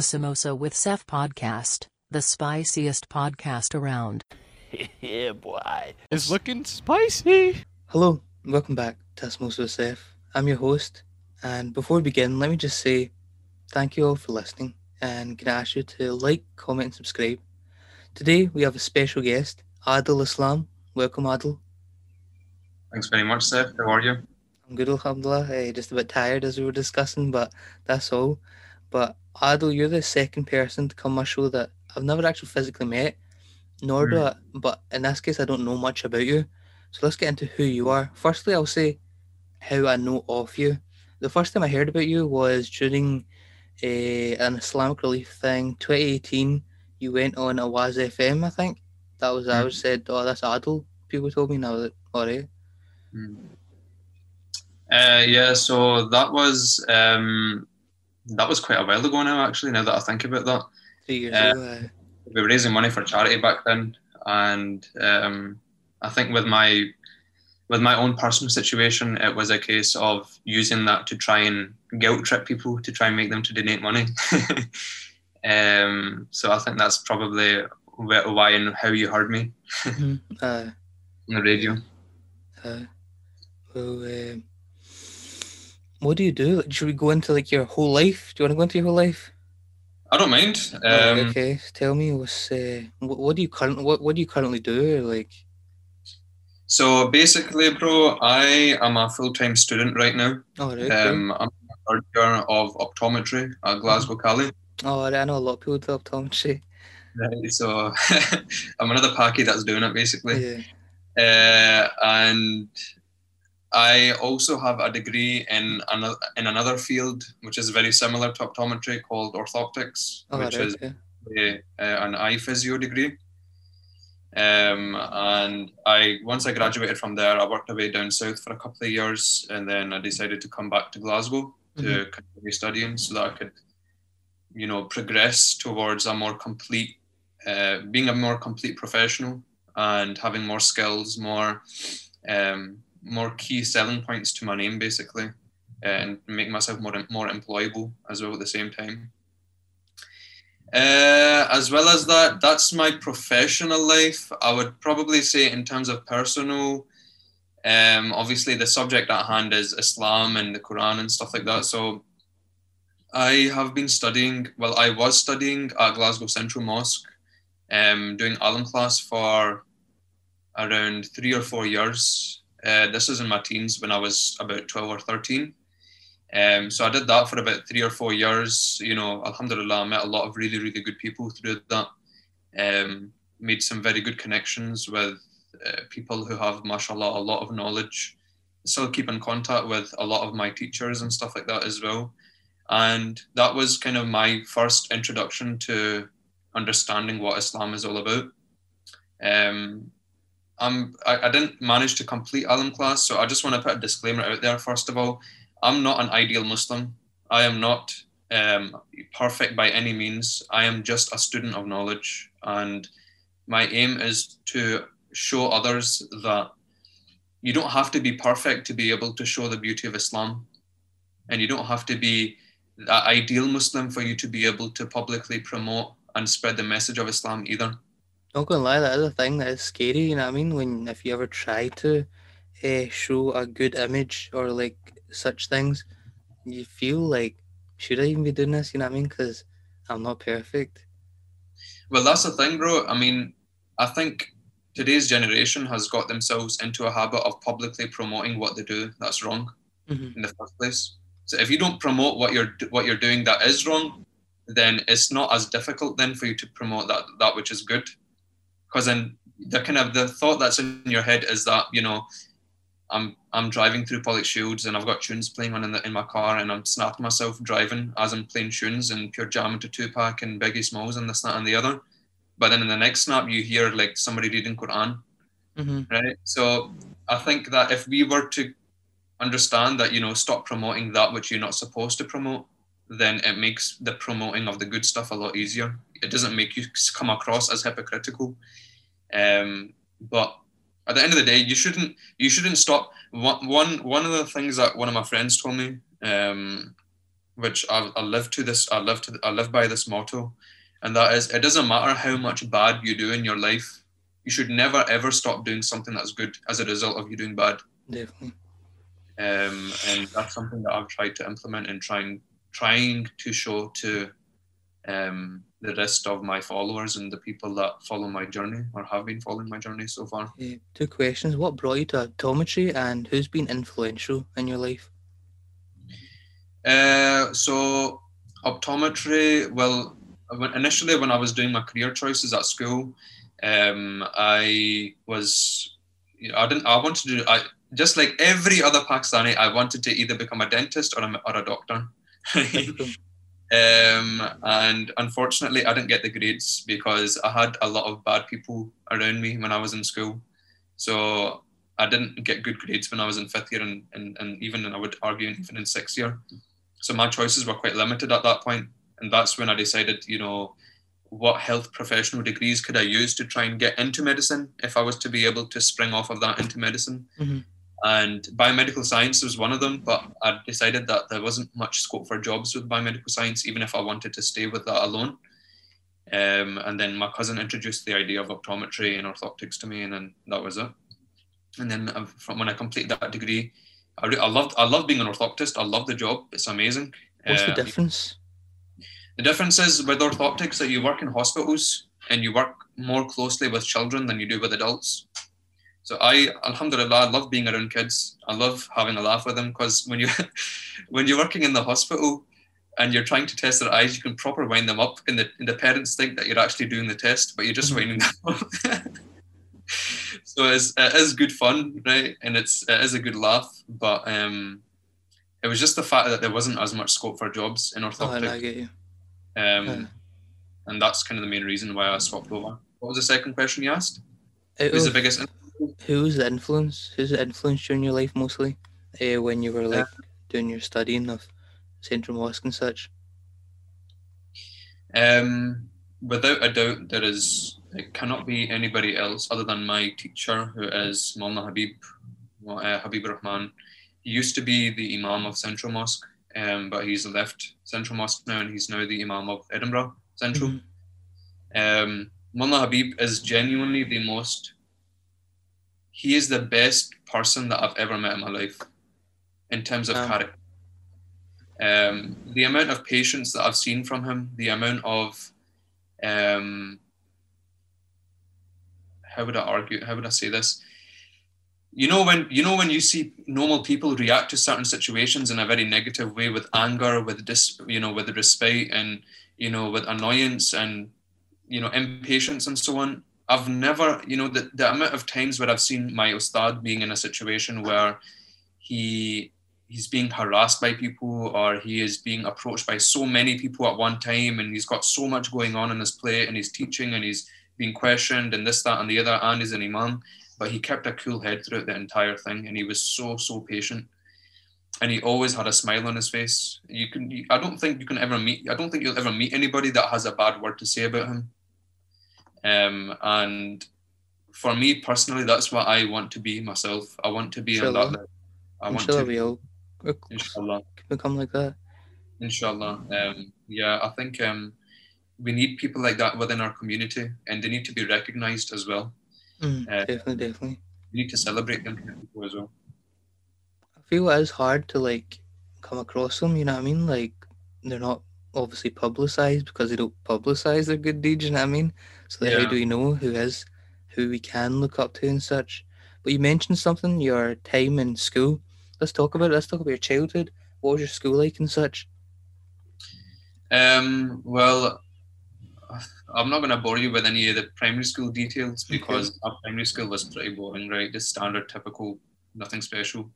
a Samosa with Saif podcast, the spiciest podcast around. yeah, boy. It's looking spicy. Hello, welcome back to Samosa with Saif. I'm your host, and before we begin, let me just say thank you all for listening, and can I ask you to like, comment, and subscribe. Today we have a special guest, Adail Islam. Welcome, Adail. Thanks very much, Saif. How are you? I'm good, alhamdulillah. Uh, just a bit tired as we were discussing, but that's all. But Adail, you're the second person to come on my show that I've never actually physically met, nor do Hmm. I, but in this case, I don't know much about you. So let's get into who you are. Firstly, I'll say how I know of you. The first time I heard about you was during a, an Islamic relief thing, 2018. You went on Awaz FM, I think. That was, I Hmm. was said, oh, that's Adail. People told me, and I was like, all right. Uh, yeah, so that was um, that was quite a while ago now. Actually, now that I think about that, years Uh, ago. We were raising money for charity back then, and um, I think with my with my own personal situation, it was a case of using that to try and guilt trip people to try and make them to donate money. um, so I think that's probably wh- why and how you heard me mhm, uh, on the radio. Uh, well, um, what do you do? Like, should we go into like your whole life? Do you want to go into your whole life? I don't mind. Um, okay, tell me what's uh, what, what do you currently what what do you currently do? Like, So basically, bro, I am a full time student right now. oh, right, okay. Um, I'm third year of optometry at Glasgow Caley. oh, I know a lot of people do optometry. Right, so I'm another packy that's doing it basically. Yeah. Uh, and I also have a degree in another in another field which is very similar to optometry called orthoptics, Oh, which is a, an eye physio degree. Um, and I once I graduated from there, I worked away down south for a couple of years, and then I decided to come back to Glasgow to Mhm. continue studying so that I could, you know, progress towards a more complete, uh, being a more complete professional and having more skills, more, um, more key selling points to my name, basically, and make myself more more employable as well at the same time. Uh, as well as that, that's my professional life. I would probably say, in terms of personal, um, obviously the subject at hand is Islam and the Quran and stuff like that. So I have been studying, well, I was studying at Glasgow Central Mosque, um, doing Alim class for around three or four years. Uh, this was in my teens when I was about 12 or 13. Um, so I did that for about three or four years. You know, Alhamdulillah, I met a lot of really, really good people through that. Um, made some very good connections with uh, people who have, mashallah, a lot of knowledge. Still keep in contact with a lot of my teachers and stuff like that as well. And that was kind of my first introduction to understanding what Islam is all about. Um, I'm, I, I didn't manage to complete Alim class, so I just want to put a disclaimer out there. First of all, I'm not an ideal Muslim. I am not um, perfect by any means. I am just a student of knowledge, and my aim is to show others that you don't have to be perfect to be able to show the beauty of Islam, and you don't have to be the ideal Muslim for you to be able to publicly promote and spread the message of Islam either. Not gonna lie, that is a thing that is scary. You know what I mean? When if you ever try to uh, show a good image or like such things, you feel like should I even be doing this? You know what I mean? Because I'm not perfect. Well, that's the thing, bro. I mean, I think today's generation has got themselves into a habit of publicly promoting what they do that's wrong Mhm. in the first place. So if you don't promote what you're what you're doing that is wrong, then it's not as difficult then for you to promote that that which is good. Because then the kind of the thought that's in your head is that you know, I'm I'm driving through Pollokshields and I've got tunes playing on in, the, in my car and I'm snapping myself driving as I'm playing tunes and pure jam into Tupac and Biggie Smalls and this that and the other. But then in the next snap you hear like somebody reading Quran. Hmm right? So i think that if we were to understand that you know stop promoting that which you're not supposed to promote then it makes the promoting of the good stuff a lot easier it doesn't make you come across as hypocritical um, but at the end of the day you shouldn't you shouldn't stop one one one of the things that one of my friends told me um, which I, I live to this. I live to. I live by this motto, and that is: it doesn't matter how much bad you do in your life, you should never ever stop doing something that's good as a result of you doing bad. Definitely. Um, and that's something that I've tried to implement and trying trying to show to um, the rest of my followers and the people that follow my journey or have been following my journey so far. Uh, two questions. What brought you to optometry and who's been influential in your life? Uh, so optometry, well, initially when I was doing my career choices at school, um, I was, you know, I didn't, I wanted to do, I just like every other Pakistani, I wanted to either become a dentist or a, or a doctor. Um, and unfortunately, I didn't get the grades because I had a lot of bad people around me when I was in school. So I didn't get good grades when I was in fifth year and, and, and even and I would argue even in sixth year. So my choices were quite limited at that point. And that's when I decided, you know, what health professional degrees could I use to try and get into medicine if I was to be able to spring off of that into medicine. Mhm. And biomedical science was one of them, but I decided that there wasn't much scope for jobs with biomedical science, even if I wanted to stay with that alone. Um, and then my cousin introduced the idea of optometry and orthoptics to me, and then that was it. And then uh, from when I completed that degree, I, re- I loved I love being an orthoptist. I love the job. It's amazing. What's the Um, difference? the difference is with orthoptics that you work in hospitals and you work more closely with children than you do with adults. So I, alhamdulillah, I love being around kids. I love having a laugh with them because when you, when you're working in the hospital and you're trying to test their eyes, you can proper wind them up, and the, and the parents think that you're actually doing the test, but you're just Mhm. winding them up. so it's, it is good fun, right? And it's it is a good laugh, but um, it was just the fact that there wasn't as much scope for jobs in Oh, orthoptics. I get you. Um, Yeah. And that's kind of the main reason why I swapped over. What was the second question you asked? Out Who's the of- biggest? who's the influence? Who's the influence during your life mostly? Uh, when you were like doing your studying of Central Mosque and such. Um, without a doubt, there is. It cannot be anybody else other than my teacher, who is Mulna Habib, uh, Habib Rahman. He used to be the Imam of Central Mosque, um, but he's left Central Mosque now, and he's now the Imam of Edinburgh Central. Mhm. Um, Mullah Habib is genuinely the most. He is the best person that I've ever met in my life, in terms of Um. character. Um, the amount of patience that I've seen from him, the amount of, um, how would I argue? How would I say this? You know when you know when you see normal people react to certain situations in a very negative way, with anger, with dis, you know, with respite, and you know, with annoyance and you know, impatience and so on. I've never, you know, the, the amount of times where I've seen my ustad being in a situation where he he's being harassed by people or he is being approached by so many people at one time and he's got so much going on in his plate and he's teaching and he's being questioned and this, that, and the other, and he's an imam. But he kept a cool head throughout the entire thing and he was so, so patient. And he always had a smile on his face. You can, you, I don't think you can ever meet, I don't think you'll ever meet anybody that has a bad word to say about him. Um, and for me personally, that's what I want to be myself. I want to be that Inshallah. level. I I'm want sure to, we all inshallah. become like that. Inshallah. Um, yeah, I think um, we need people like that within our community and they need to be recognized as well. Mm, Uh, definitely, definitely. We need to celebrate them as well. I feel it is hard to like come across them. You know what I mean? Like they're not obviously publicized because they don't publicize their good deeds. You know what I mean? So like, Yeah. how do we know who is who we can look up to and such? But you mentioned something your time in school. Let's talk about it. Let's talk about your childhood. What was your school like and such? Um, well, I'm not going to bore you with any of the primary school details Okay. because our primary school was pretty boring, right? Just standard, typical, nothing special.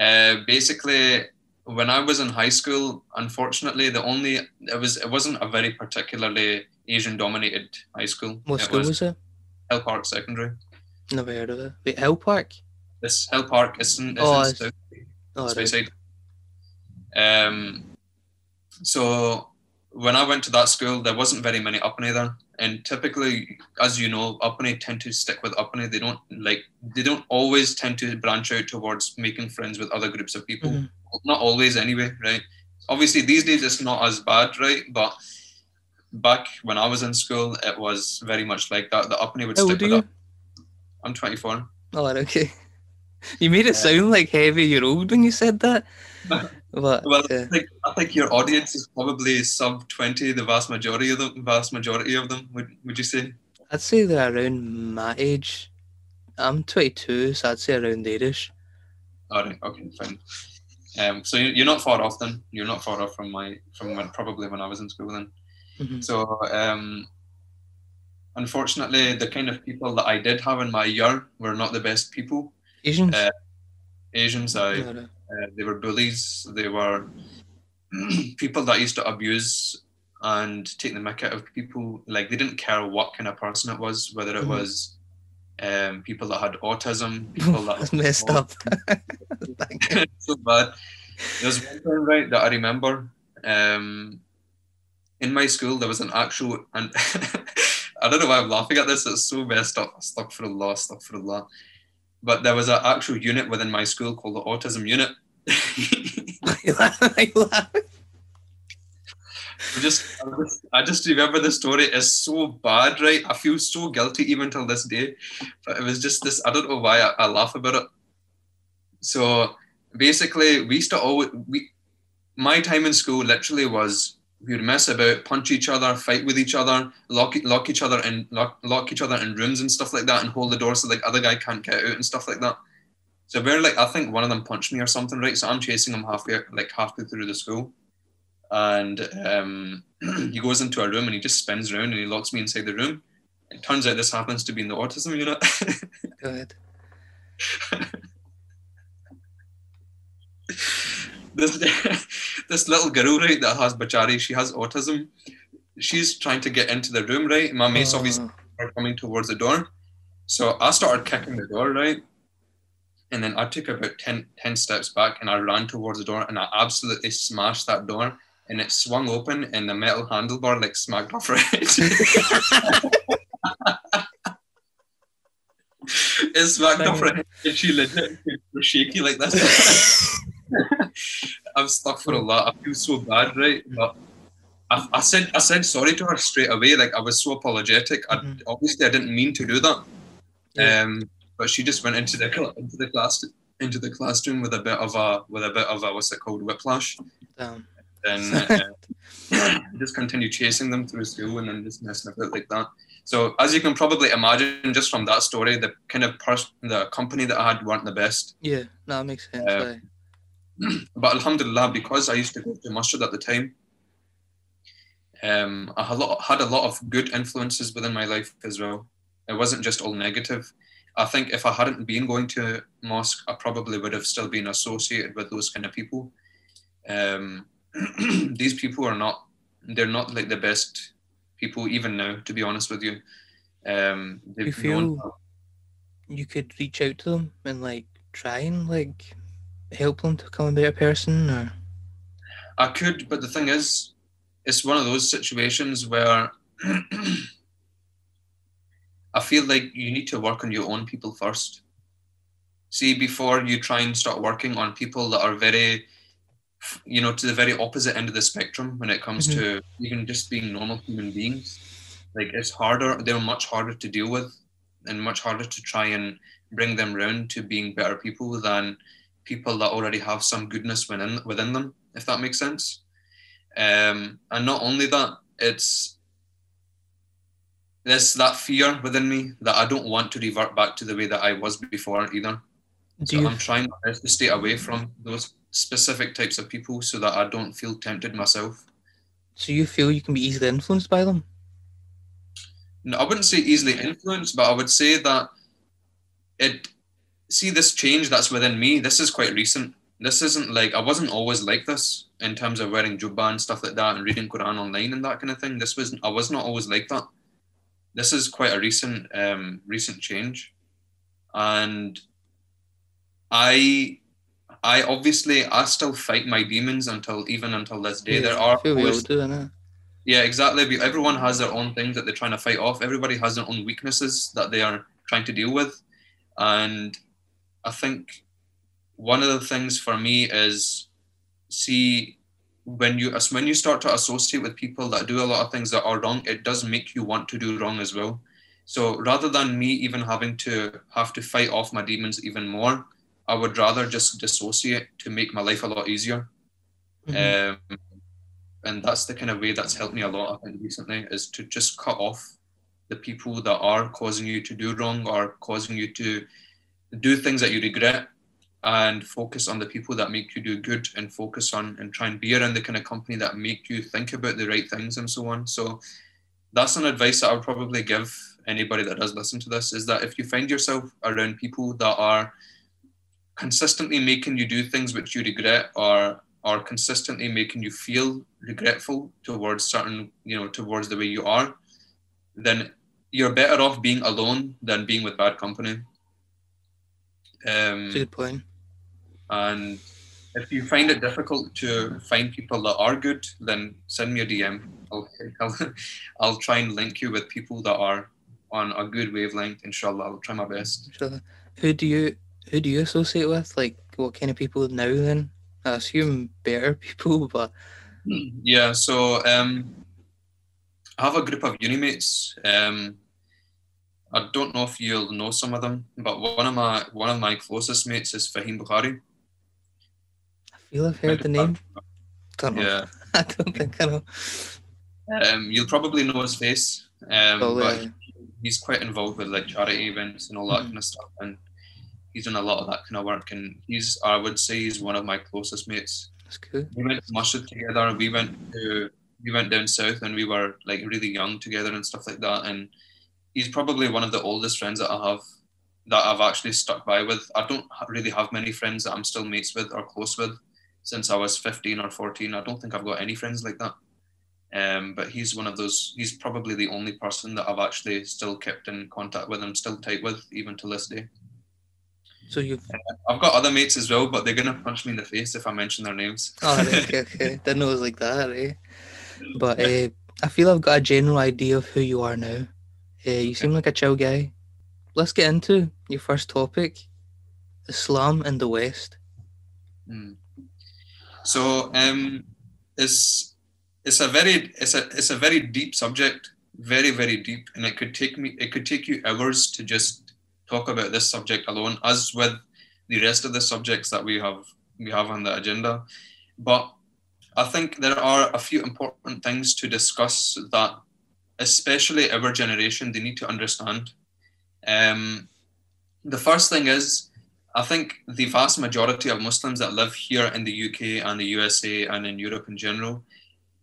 Uh, basically, when I was in high school, unfortunately, the only it was it wasn't a very particularly Asian-dominated high school. What it school was was it? Hillpark Secondary. Never heard of it. Wait, Hillpark. This Hillpark is in, is Oh, in South Oh, is. Speyside. Um, so when I went to that school, there wasn't very many up Uppany there, and typically, as you know, Uppany tend to stick with Uppany. They don't like they don't always tend to branch out towards making friends with other groups of people. Mhm. Not always, anyway, right? obviously these days it's not as bad, right? But back when I was in school, it was very much like that. The uppity would How stick with you? I'm 24. Oh, okay. You made it sound like heavy you're old when you said that. But Well, yeah. I, think, I think your audience is probably sub 20. The vast majority of them, vast majority of them, would would you say? I'd say they're around my age. I'm 22, so I'd say around there-ish. All right. Okay. Fine. Um, so you- you're not far off then. You're not far off from my from when probably when I was in school then. Mhm. So um, unfortunately, the kind of people that I did have in my year were not the best people. Asians? Uh, Asians, I. uh, they were bullies. They were people that used to abuse and take the mick out of people. Like they didn't care what kind of person it was, whether it Mhm. was um, people that had autism, people that That's messed up. Thank you. so bad. There's one time, right, that I remember. Um, in my school, there was an actual, and I don't know why I'm laughing at this. It's so messed up. Stuck for a law, stuck for a law. But there was an actual unit within my school called the autism unit. I laugh. I laugh. Just, I just, I just remember the story is so bad, right? I feel so guilty even till this day. But it was just this. I don't know why I, I laugh about it. So basically, we used to always we. My time in school literally was we would mess about, punch each other, fight with each other, lock lock each other in lock, lock each other in rooms and stuff like that, and hold the door so like other guy can't get out and stuff like that. So we're like, I think one of them punched me or something, right? So I'm chasing him halfway, like halfway through the school, and um, he goes into a room and he just spins around and he locks me inside the room. It turns out this happens to be in the autism unit. Go ahead. this this little girl, right, that has Bachari, she has autism. She's trying to get into the room, right? My mates obviously Oh, ah. are coming towards the door. So I started kicking the door, right? And then I took about 10, 10 steps back and I ran towards the door and I absolutely smashed that door and it swung open and the metal handlebar like smacked off her head. it smacked off her head and she legit was shaky like this. I'm stuck for a lot. I feel so bad, right? But I, I said I said sorry to her straight away. Like I was so apologetic. I, Mhm. obviously, I didn't mean to do that. Yeah. Um, but she just went into the into the class into the classroom with a bit of a with a bit of a what's it called whiplash. damn. Then uh, just continue chasing them through school and then just messing about like that. So as you can probably imagine, just from that story, the kind of person, the company that I had weren't the best. Yeah, no, that makes sense. Uh. but alhamdulillah because i used to go to masjid at the time um, i had a, lot, had a lot of good influences within my life as well. It wasn't just all negative. I think if i hadn't been going to mosque i probably would have still been associated with those kind of people. Um, these people are not they're not like the best people even now to be honest with you. Um, You feel you could reach out to them and like try and like help them to become a better person, or I could, but the thing is, it's one of those situations where I feel like you need to work on your own people first. See, before you try and start working on people that are very, you know, to the very opposite end of the spectrum when it comes to mm-hmm. even just being normal human beings. Like it's harder, they're much harder to deal with and much harder to try and bring them round to being better people than people that already have some goodness within within them, if that makes sense. Um, and not only that, it's there's that fear within me that I don't want to revert back to the way that I was before either. do So you? I'm trying my best to stay away from those specific types of people so that I don't feel tempted myself. So you feel you can be easily influenced by them? No, I wouldn't say easily influenced, but I would say that it see this change that's within me. This is quite recent. This isn't like I wasn't always like this in terms of wearing jubba and stuff like that and reading Quran online and that kind of thing. This was I was not always like that. This is quite a recent um, recent change, and I I obviously I still fight my demons until even until this day. there I are always- do, yeah, exactly. Everyone has their own things that they're trying to fight off. Everybody has their own weaknesses that they are trying to deal with. And I think one of the things for me is see when you when you start to associate with people that do a lot of things that are wrong, it does make you want to do wrong as well. So rather than me even having to have to fight off my demons even more, I would rather just dissociate to make my life a lot easier. Mhm. Um, and that's the kind of way that's helped me a lot, I think, recently, is to just cut off the people that are causing you to do wrong or causing you to do things that you regret and focus on the people that make you do good and focus on and try and be around the kind of company that make you think about the right things and so on. So that's an advice that I would probably give anybody that does listen to this is that if you find yourself around people that are consistently making you do things which you regret or are consistently making you feel regretful towards certain, you know, towards the way you are, then you're better off being alone than being with bad company. Um, good point. and if you find it difficult to find people that are good, then send me a DM. I'll, I'll, I'll try and link you with people that are on a good wavelength. Inshallah, I'll try my best. So, who do you who do you associate with? Like, what kind of people now? Then I assume better people, but Yeah, so um, I have a group of uni mates. Um, I don't know if you'll know some of them, but one of my one of my closest mates is Fahim Bukhari. I feel I've heard the name. Don't know. Yeah, I don't think I know. um, you'll probably know his face, um, Oh, but yeah. he's quite involved with like charity events and all that Mhm. kind of stuff, and he's done a lot of that kind of work. And he's, I would say, he's one of my closest mates. That's cool. We went to Masjid together. We went to we went down south, and we were like really young together and stuff like that. And he's probably one of the oldest friends that I have that I've actually stuck by with. I don't really have many friends that I'm still mates with or close with since I was 15 or 14. I don't think I've got any friends like that. Um, but he's one of those. He's probably the only person that I've actually still kept in contact with. and still tight with even to this day. So you've I've got other mates as well, but they're gonna punch me in the face if I mention their names. oh okay, okay. Didn't know it was like that, eh? But uh, I feel I've got a general idea of who you are now. Uh, you seem like a chill guy. Let's get into your first topic: Islam in the West. Mm. So um, it's it's a very it's a it's a very deep subject, very very deep, and it could take me it could take you hours to just talk about this subject alone, as with the rest of the subjects that we have we have on the agenda. But I think there are a few important things to discuss that, especially our generation, they need to understand. Um, the first thing is I think the vast majority of Muslims that live here in the UK and the USA and in Europe in general,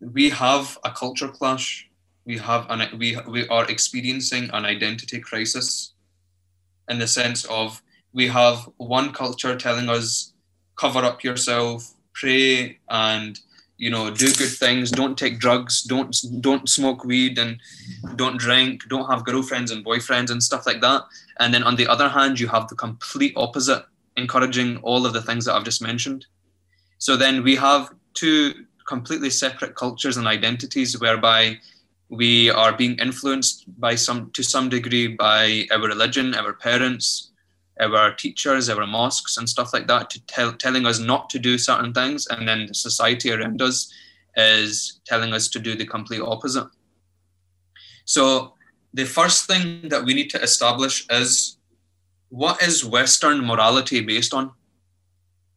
we have a culture clash. We have an we we are experiencing an identity crisis, in the sense of we have one culture telling us cover up yourself, pray, and you know do good things. Don't take drugs. Don't don't smoke weed and don't drink. Don't have girlfriends and boyfriends and stuff like that. And then on the other hand, you have the complete opposite, encouraging all of the things that I've just mentioned. So then we have two completely separate cultures and identities whereby we are being influenced by some to some degree by our religion, our parents, our teachers, our mosques and stuff like that to tell telling us not to do certain things and then the society around us is telling us to do the complete opposite. So the first thing that we need to establish is what is Western morality based on?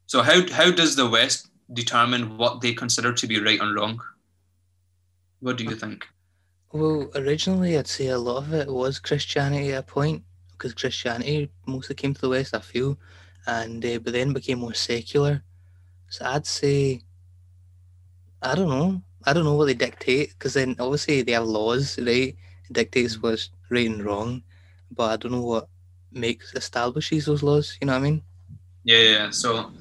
So how how does the West determine what they consider to be right and wrong? What do you think? Well, originally I'd say a lot of it was Christianity at a point, because Christianity mostly came to the West, I feel, and uh, but then became more secular. So I'd say, I don't know, I don't know what they dictate, because then obviously they have laws, right? It dictates what's right and wrong, but I don't know what makes establishes those laws. You know what I mean? Yeah, yeah. yeah. So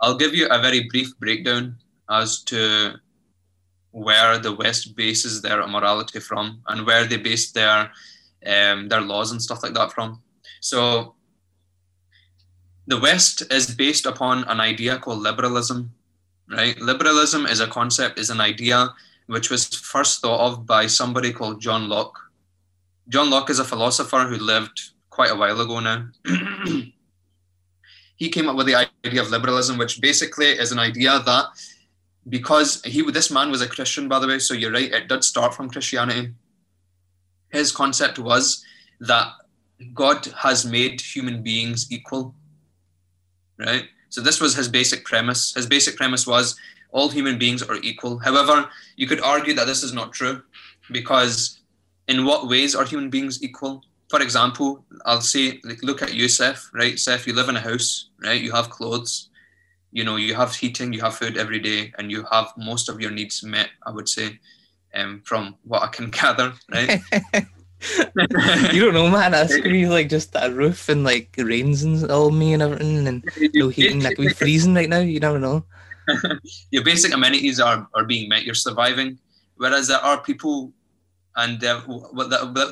I'll give you a very brief breakdown as to where the West bases their morality from and where they base their um, their laws and stuff like that from. So the West is based upon an idea called liberalism, right? Liberalism is a concept, is an idea which was first thought of by somebody called John Locke. John Locke is a philosopher who lived quite a while ago now. he came up with the idea of liberalism, which basically is an idea that because he this man was a Christian, by the way. So you're right; it did start from Christianity. His concept was that God has made human beings equal. Right. So this was his basic premise. His basic premise was all human beings are equal. However, you could argue that this is not true because in what ways are human beings equal? For example, I'll say, like, look at you, Saif, right? Saif, you live in a house, right? You have clothes, you know, you have heating, you have food every day, and you have most of your needs met, I would say, um, from what I can gather, right? you don't know, man. That's gonna be like just a roof and like rains and all me and everything, and no heating. Like we freezing right now. You never know. your basic amenities are, are being met. You're surviving. Whereas there are people, and there,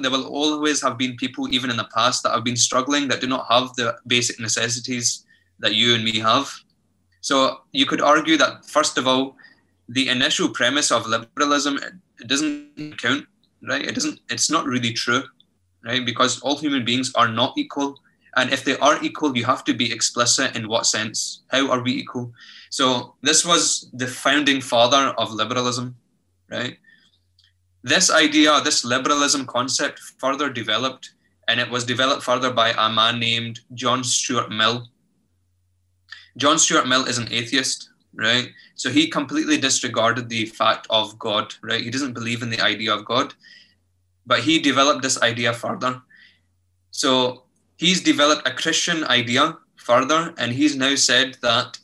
there will always have been people, even in the past, that have been struggling that do not have the basic necessities that you and me have. So you could argue that first of all, the initial premise of liberalism it doesn't count, right? It doesn't. It's not really true, right? Because all human beings are not equal, and if they are equal, you have to be explicit in what sense. How are we equal? So this was the founding father of liberalism, right? This idea, this liberalism concept, further developed, and it was developed further by a man named John Stuart Mill. John Stuart Mill is an atheist, right? So he completely disregarded the fact of God, right? He doesn't believe in the idea of God, but he developed this idea further. So he's developed a Christian idea further, and he's now said that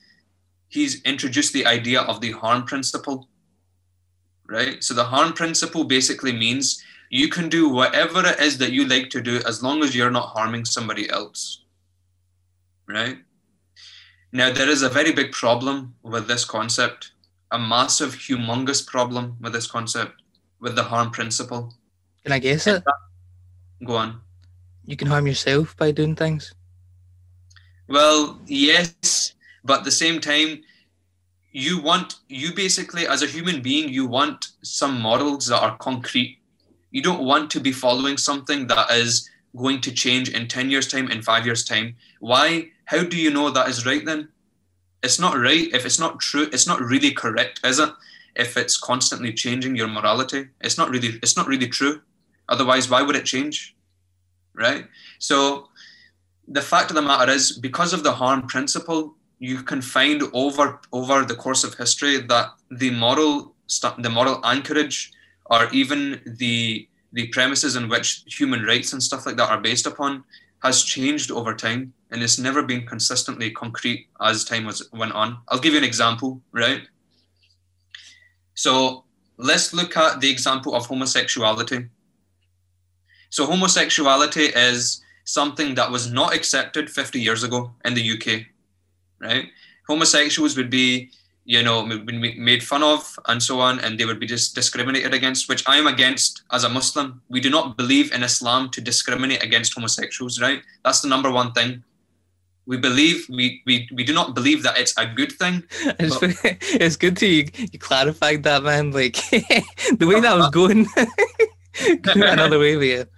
he's introduced the idea of the harm principle, right? So the harm principle basically means you can do whatever it is that you like to do as long as you're not harming somebody else, right? Now, there is a very big problem with this concept, a massive, humongous problem with this concept, with the harm principle. Can I guess it? Go on. You can harm yourself by doing things. Well, yes, but at the same time, you want, you basically, as a human being, you want some models that are concrete. You don't want to be following something that is going to change in 10 years' time, in five years' time. Why? How do you know that is right then? It's not right. If it's not true, it's not really correct, is it? If it's constantly changing your morality, it's not really it's not really true. Otherwise, why would it change? Right? So the fact of the matter is, because of the harm principle, you can find over over the course of history that the moral the moral anchorage or even the the premises in which human rights and stuff like that are based upon has changed over time and it's never been consistently concrete as time was went on. I'll give you an example, right? So let's look at the example of homosexuality. So homosexuality is something that was not accepted 50 years ago in the UK, right? Homosexuals would be you know, made fun of and so on, and they would be just discriminated against, which I am against as a Muslim. We do not believe in Islam to discriminate against homosexuals, right? That's the number one thing. We believe we we, we do not believe that it's a good thing. It's, it's good to you, you clarified that, man. Like the way that was going, another way with.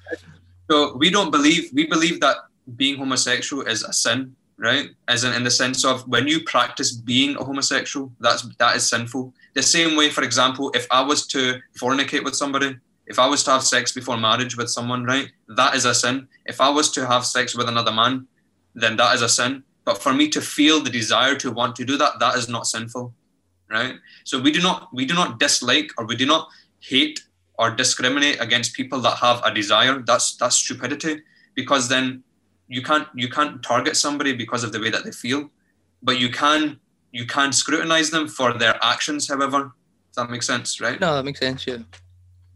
So we don't believe we believe that being homosexual is a sin right? As in, in the sense of when you practice being a homosexual, that's that is sinful. The same way, for example, if I was to fornicate with somebody, if I was to have sex before marriage with someone, right, that is a sin. If I was to have sex with another man, then that is a sin. But for me to feel the desire to want to do that, that is not sinful, right? So we do not we do not dislike or we do not hate or discriminate against people that have a desire. That's that's stupidity because then you can't you can't target somebody because of the way that they feel, but you can you can scrutinize them for their actions. However, that make sense, right? No, that makes sense. Yeah.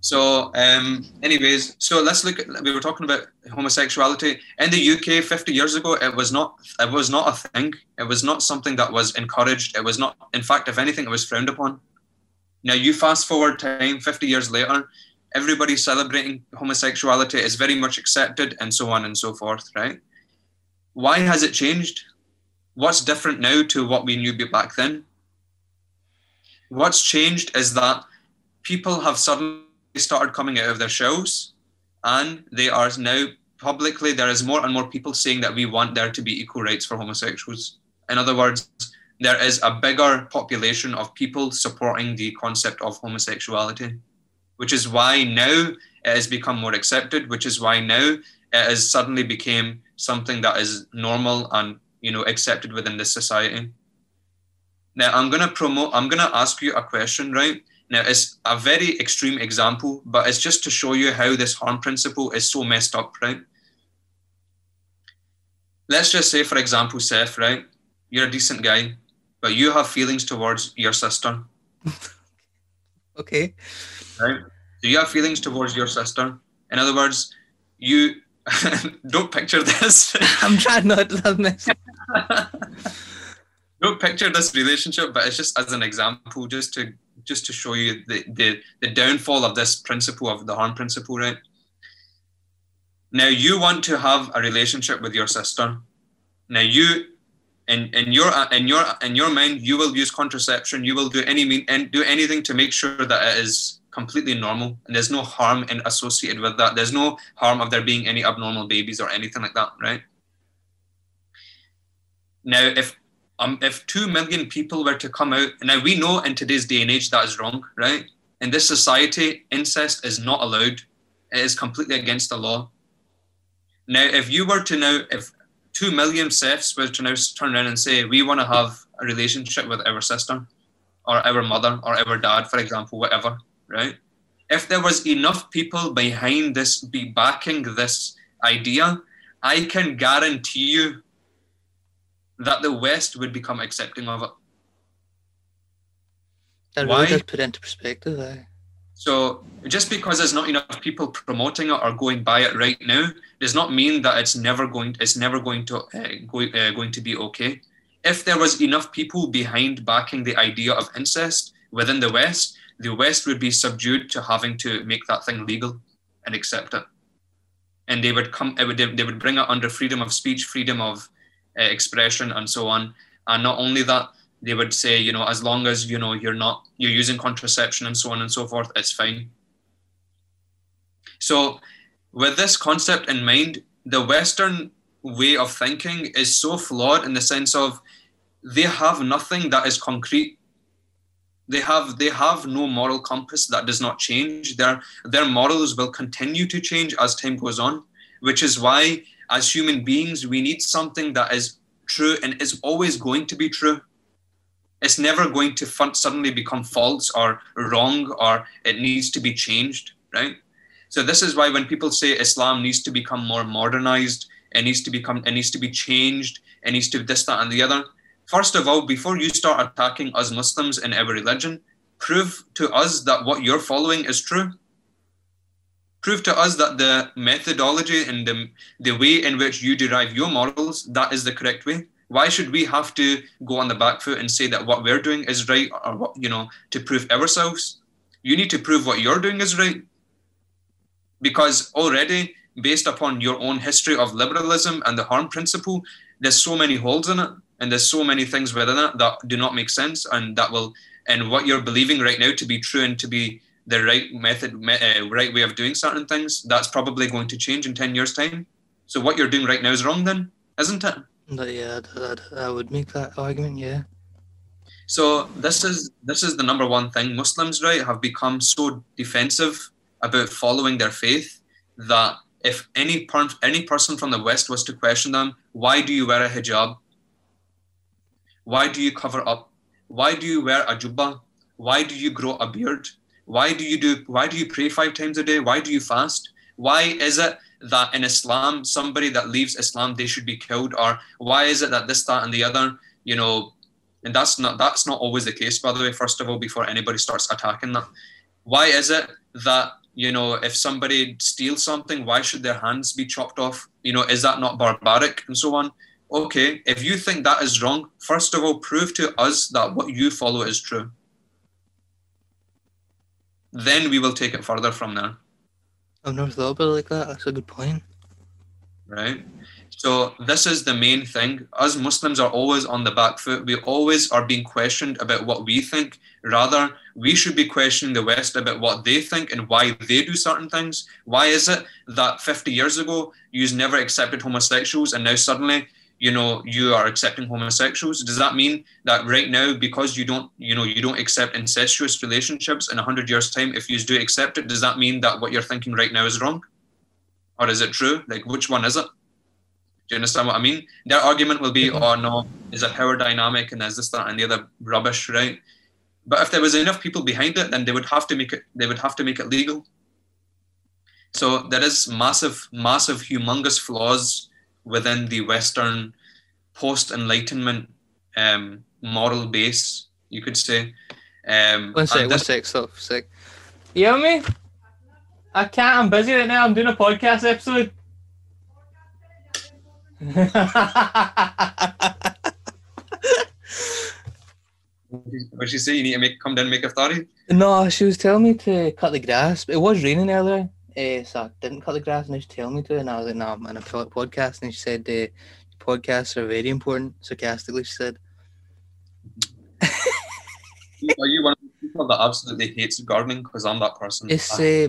So, um, anyways, so let's look at. We were talking about homosexuality in the UK 50 years ago. It was not. It was not a thing. It was not something that was encouraged. It was not. In fact, if anything, it was frowned upon. Now you fast forward time 50 years later, everybody celebrating homosexuality is very much accepted and so on and so forth, right? Why has it changed? What's different now to what we knew back then? What's changed is that people have suddenly started coming out of their shells and they are now publicly, there is more and more people saying that we want there to be equal rights for homosexuals. In other words, there is a bigger population of people supporting the concept of homosexuality, which is why now it has become more accepted, which is why now it has suddenly became something that is normal and you know accepted within this society. Now I'm gonna promote. I'm gonna ask you a question, right? Now it's a very extreme example, but it's just to show you how this harm principle is so messed up, right? Let's just say, for example, Saif, right? You're a decent guy, but you have feelings towards your sister. Okay. Right? So you have feelings towards your sister. In other words, you don't picture this. I'm trying not to this. don't picture this relationship, but it's just as an example, just to just to show you the, the, the downfall of this principle of the harm principle, right? Now you want to have a relationship with your sister. Now you in, in your in your in your mind you will use contraception you will do any mean and do anything to make sure that it is completely normal and there's no harm in associated with that there's no harm of there being any abnormal babies or anything like that right now if um if 2 million people were to come out now we know in today's day and age that is wrong right? In this society incest is not allowed. It is completely against the law. Now if you were to now if two million Saifs were to now turn around and say, we want to have a relationship with our sister or our mother or our dad, for example, whatever, right? If there was enough people behind this, be backing this idea, I can guarantee you that the West would become accepting of it. That Why? really put into perspective. Eh? So just because there's not enough people promoting it or going by it right now does not mean that it's never going it's never going to uh, go, uh, going to be okay. If there was enough people behind backing the idea of incest within the West, the West would be subdued to having to make that thing legal and accept it. And they would come it would they would bring it under freedom of speech, freedom of Uh, expression and so on. And not only that, they would say, you know, as long as you know you're not you're using contraception and so on and so forth, it's fine. So, with this concept in mind, the Western way of thinking is so flawed in the sense of they have nothing that is concrete. They have they have no moral compass that does not change. Their their morals will continue to change as time goes on, which is why as human beings we need something that is true and is always going to be true it's never going to fun- suddenly become false or wrong or it needs to be changed, right? So this is why when people say Islam needs to become more modernized, it needs to become, it needs to be changed, it needs to this, that, and the other. First of all, before you start attacking us Muslims in every religion, prove to us that what you're following is true. Prove to us that the methodology and the, the way in which you derive your morals, that is the correct way. Why should we have to go on the back foot and say that what we're doing is right or what you know to prove ourselves? You need to prove what you're doing is right. Because already based upon your own history of liberalism and the harm principle there's so many holes in it and there's so many things within it that do not make sense and that will and what you're believing right now to be true and to be the right method uh, right way of doing certain things that's probably going to change in 10 years time so what you're doing right now is wrong then isn't it But yeah, I would make that argument. Yeah. So this is this is the number one thing. Muslims, right, have become so defensive about following their faith that if any per- any person from the West was to question them, why do you wear a hijab? Why do you cover up? Why do you wear a jubba? Why do you grow a beard? Why do you do? Why do you pray five times a day? Why do you fast? Why is it that in Islam, somebody that leaves Islam, they should be killed? Or why is it that this, that, and the other, you know, and that's not that's not always the case, by the way, first of all, before anybody starts attacking that. Why is it that, you know, if somebody steals something, why should their hands be chopped off? You know, is that not barbaric and so on? Okay, if you think that is wrong, first of all, prove to us that what you follow is true. Then we will take it further from there. I've never thought about it like that. That's a good point. right? So this is the main thing. Us Muslims are always on the back foot. We always are being questioned about what we think. Rather, we should be questioning the West about what they think and why they do certain things. Why is it that 50 years ago you never accepted homosexuals and now suddenly you know you are accepting homosexuals does that mean that right now because you don't you know you don't accept incestuous relationships in 100 years time if you do accept it does that mean that what you're thinking right now is wrong? Or is it true? Like which one is it? Do you understand what i mean? Their argument will be mm-hmm. oh no is a power dynamic and there's this that and the other rubbish right? But if there was enough people behind it then they would have to make it they would have to make it legal. So there is massive massive humongous flaws within the Western post Enlightenment um, moral base, you could say. Um, One sec, and one sec, stop, sec. You hear me? I can't, I'm busy right now, I'm doing a podcast episode. What she say? You need to make come down and make a story. no, she was telling me to cut the grass. It was raining earlier, uh, so I didn't cut the grass, and she was telling me to, and I was like, no, I'm on a podcast, and she said, uh, podcasts are very important, sarcastically, she said. Are you one of the people that absolutely hates gardening? Because I'm that person. It's, I- uh,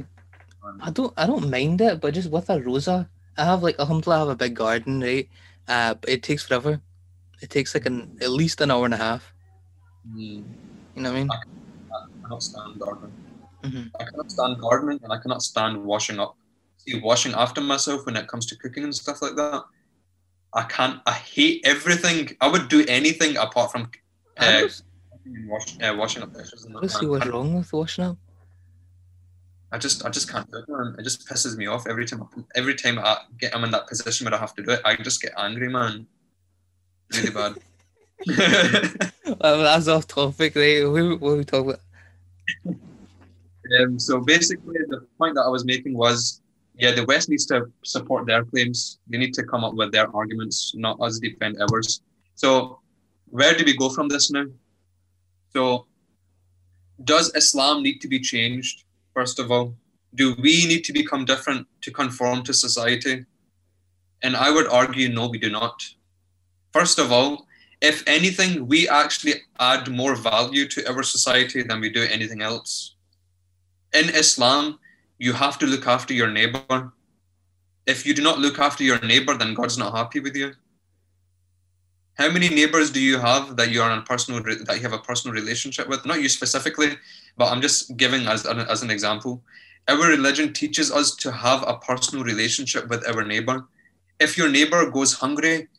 I don't, I don't mind it, but just with a rosa, I have like, alhamdulillah, I have a big garden, right? Uh, but it takes forever. It takes like an, at least an hour and a half. Hmm, You know what I mean? I stand gardening. Mhm. I cannot stand gardening, and I cannot stand washing up. See, washing after myself when it comes to cooking and stuff like that. I can't. I hate everything. I would do anything apart from uh, wash, uh, washing up dishes. And I see what's wrong with washing up. I just I just can't do it, man. It just pisses me off every time. Every time I get I'm in that position where I have to do it, I just get angry, man. Really bad. Well, that's off topic, right? What are we talking about? um, so basically, the point that I was making was, yeah, the West needs to support their claims. They need to come up with their arguments, not us defend ours. So, where do we go from this now? So, does Islam need to be changed? First of all, do we need to become different to conform to society? And I would argue, no, we do not. First of all, if anything, we actually add more value to our society than we do anything else. In Islam, you have to look after your neighbor. If you do not look after your neighbor, then God's not happy with you. How many neighbors do you have that you are in personal that you have a personal relationship with? Not you specifically, but I'm just giving as an, as an example. Our religion teaches us to have a personal relationship with our neighbor. If your neighbor goes hungry,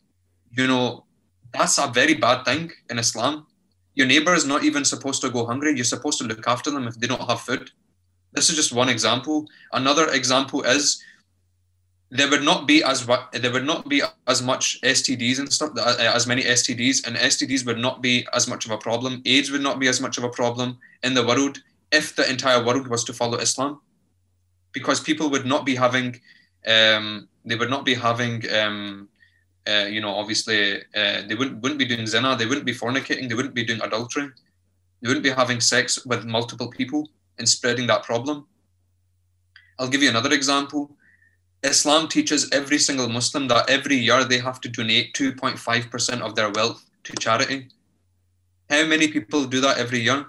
you know that's a very bad thing in Islam. Your neighbor is not even supposed to go hungry. You're supposed to look after them if they don't have food. This is just one example. Another example is there would not be as there would not be as much STDs and stuff, uh, as many STDs, and STDs would not be as much of a problem. AIDS would not be as much of a problem in the world if the entire world was to follow Islam, because people would not be having, um, they would not be having, um, uh, you know, obviously uh, they wouldn't wouldn't be doing zina, they wouldn't be fornicating, they wouldn't be doing adultery, they wouldn't be having sex with multiple people and spreading that problem. I'll give you another example. Islam teaches every single Muslim that every year they have to donate 2.5% of their wealth to charity. How many people do that every year?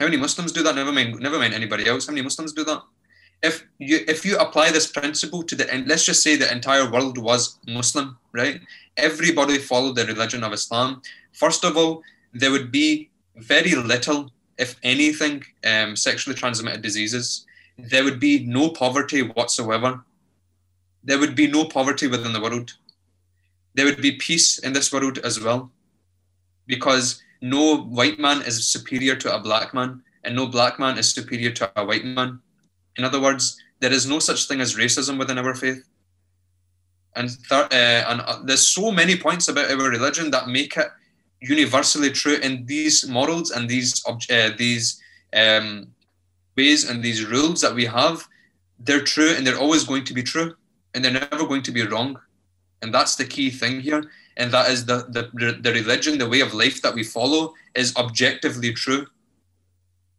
How many Muslims do that? Never mind, never mind anybody else. How many Muslims do that? If you if you apply this principle to the end, let's just say the entire world was Muslim, right? Everybody followed the religion of Islam. First of all, there would be very little, if anything, um, sexually transmitted diseases. There would be no poverty whatsoever there would be no poverty within the world. There would be peace in this world as well, because no white man is superior to a black man, and no black man is superior to a white man. In other words, there is no such thing as racism within our faith. And, th- uh, and uh, there's so many points about our religion that make it universally true. And these morals and these uh, these um, ways and these rules that we have, they're true and they're always going to be true and they're never going to be wrong. And that's the key thing here. And that is the, the, the religion, the way of life that we follow is objectively true.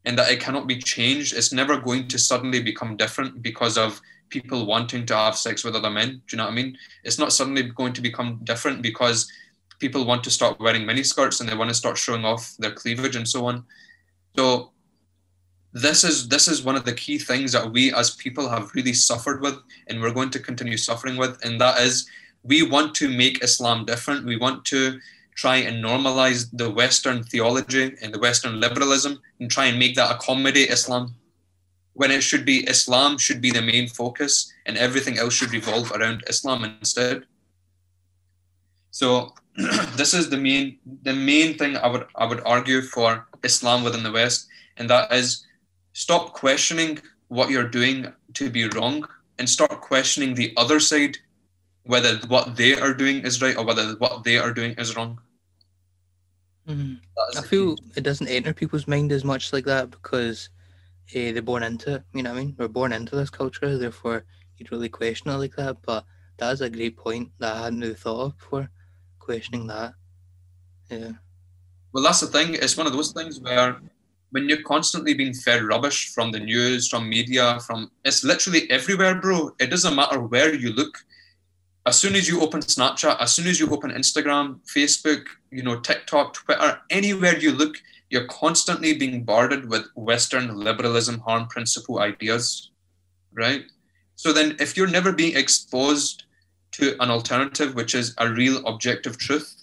And that it cannot be changed. It's never going to suddenly become different because of people wanting to have sex with other men. Do you know what I mean? It's not suddenly going to become different because people want to start wearing miniskirts and they want to start showing off their cleavage and so on. So this is this is one of the key things that we as people have really suffered with and we're going to continue suffering with and that is we want to make Islam different. We want to try and normalize the Western theology and the Western liberalism and try and make that accommodate Islam. When it should be Islam should be the main focus and everything else should revolve around Islam instead. So this is the main the main thing I would I would argue for Islam within the West, and that is stop questioning what you're doing to be wrong and start questioning the other side whether what they are doing is right or whether what they are doing is wrong. Mm. I feel it doesn't enter people's mind as much like that because uh, they're born into it. You know what I mean? We're born into this culture, therefore you'd really question it like that. But that is a great point that I hadn't really thought of before, questioning that. Yeah. Well, that's the thing. It's one of those things where when you're constantly being fed rubbish from the news, from media, from it's literally everywhere, bro. It doesn't matter where you look as soon as you open Snapchat, as soon as you open Instagram, Facebook, you know, TikTok, Twitter, anywhere you look, you're constantly being bombarded with Western liberalism, harm principle ideas, right? So then, if you're never being exposed to an alternative, which is a real objective truth,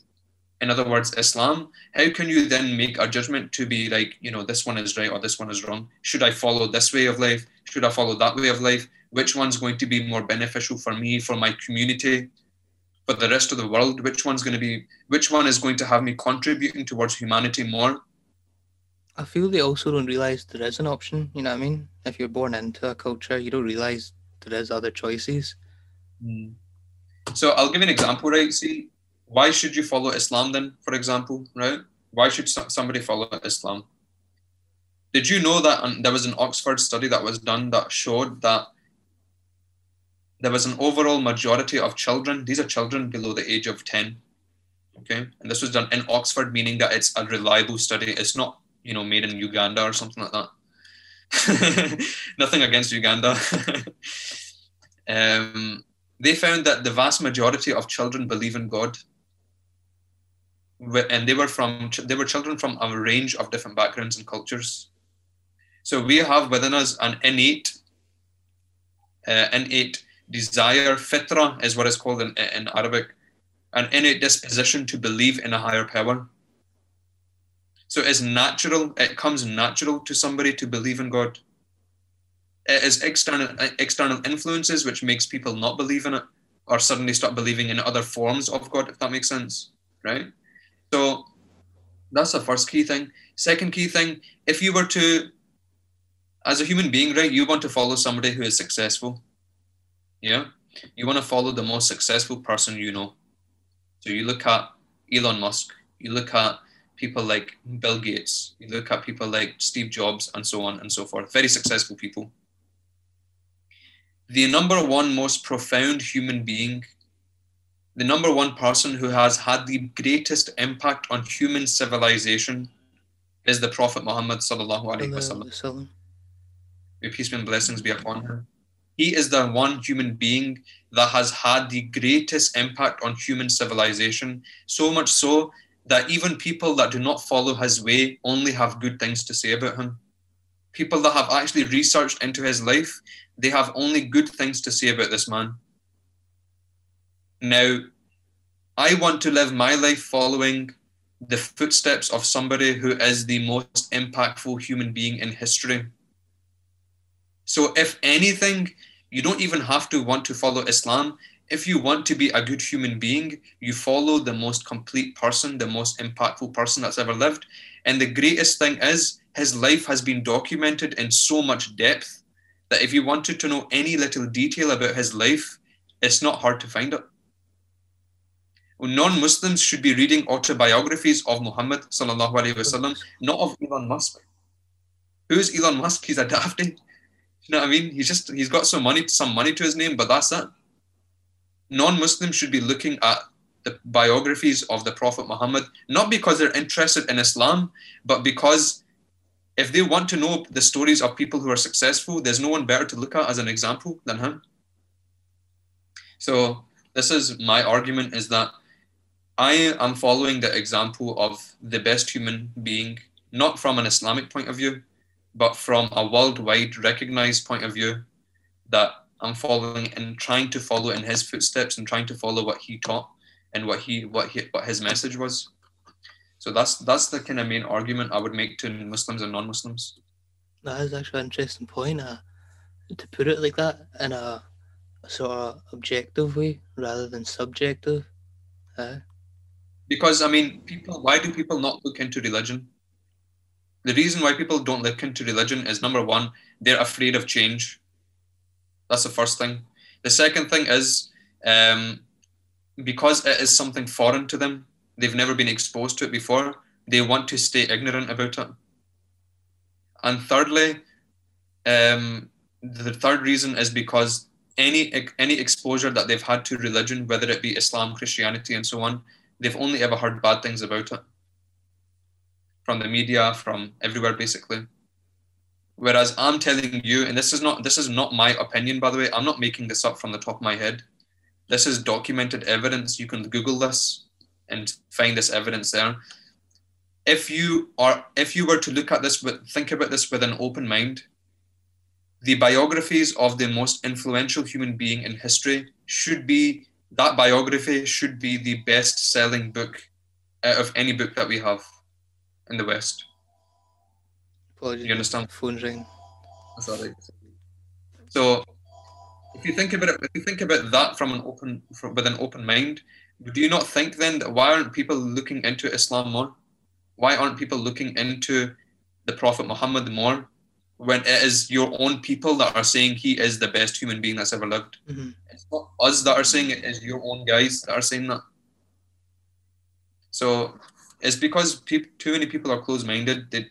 in other words, Islam, how can you then make a judgment to be like, you know, this one is right or this one is wrong? Should I follow this way of life? Should I follow that way of life? which one's going to be more beneficial for me, for my community, for the rest of the world, which one's going to be, which one is going to have me contributing towards humanity more. I feel they also don't realize there is an option. You know what I mean? If you're born into a culture, you don't realize there is other choices. Mm. So I'll give you an example, right? See, why should you follow Islam then, for example, right? Why should somebody follow Islam? Did you know that there was an Oxford study that was done that showed that there was an overall majority of children. These are children below the age of 10. Okay. And this was done in Oxford, meaning that it's a reliable study. It's not, you know, made in Uganda or something like that. Nothing against Uganda. um, they found that the vast majority of children believe in God. And they were from they were children from a range of different backgrounds and cultures. So we have within us an innate, uh, innate desire, fitra is what it's called in, in Arabic, an innate disposition to believe in a higher power. So it's natural, it comes natural to somebody to believe in God. It is external uh, external influences which makes people not believe in it or suddenly start believing in other forms of God, if that makes sense. Right? So that's the first key thing. Second key thing, if you were to, as a human being, right, you want to follow somebody who is successful yeah. You want to follow the most successful person you know. So you look at Elon Musk, you look at people like Bill Gates, you look at people like Steve Jobs, and so on and so forth. Very successful people. The number one most profound human being, the number one person who has had the greatest impact on human civilization is the Prophet Muhammad sallallahu alaihi wasallam. May peace and blessings be upon him. He is the one human being that has had the greatest impact on human civilization, so much so that even people that do not follow his way only have good things to say about him. People that have actually researched into his life, they have only good things to say about this man. Now, I want to live my life following the footsteps of somebody who is the most impactful human being in history. So, if anything, you don't even have to want to follow Islam. If you want to be a good human being, you follow the most complete person, the most impactful person that's ever lived. And the greatest thing is, his life has been documented in so much depth that if you wanted to know any little detail about his life, it's not hard to find it. Non Muslims should be reading autobiographies of Muhammad, wasallam, not of Elon Musk. Who's Elon Musk? He's a dafty. You know what I mean? He's just he's got some money, some money to his name, but that's it. Non-Muslims should be looking at the biographies of the Prophet Muhammad, not because they're interested in Islam, but because if they want to know the stories of people who are successful, there's no one better to look at as an example than him. So this is my argument is that I am following the example of the best human being, not from an Islamic point of view, but from a worldwide recognized point of view, that I'm following and trying to follow in his footsteps and trying to follow what he taught and what he what he what his message was. So that's that's the kind of main argument I would make to Muslims and non-Muslims. That is actually an interesting point. Uh, to put it like that in a, a sort of objective way rather than subjective. Uh, Because I mean, people. Why do people not look into religion? The reason why people don't look into religion is number one, they're afraid of change. That's the first thing. The second thing is um, because it is something foreign to them, they've never been exposed to it before, they want to stay ignorant about it. And thirdly, um, the third reason is because any any exposure that they've had to religion, whether it be Islam, Christianity, and so on, they've only ever heard bad things about it from the media, from everywhere, basically. Whereas I'm telling you, and this is not this is not my opinion, by the way. I'm not making this up from the top of my head. This is documented evidence. You can Google this and find this evidence there. If you are, if you were to look at this, with, think about this with an open mind, the biographies of the most influential human being in history should be that biography should be the best-selling book out of any book that we have in the West. apologies. You understand? That's all right. So, if you think about it, if you think about that from an open, from, with an open mind, do you not think then that why aren't people looking into Islam more? Why aren't people looking into the Prophet Muhammad more when it is your own people that are saying he is the best human being that's ever lived? hmm It's not us that are saying it, it's your own guys that are saying that. So it's because peop too many people are closed-minded. They,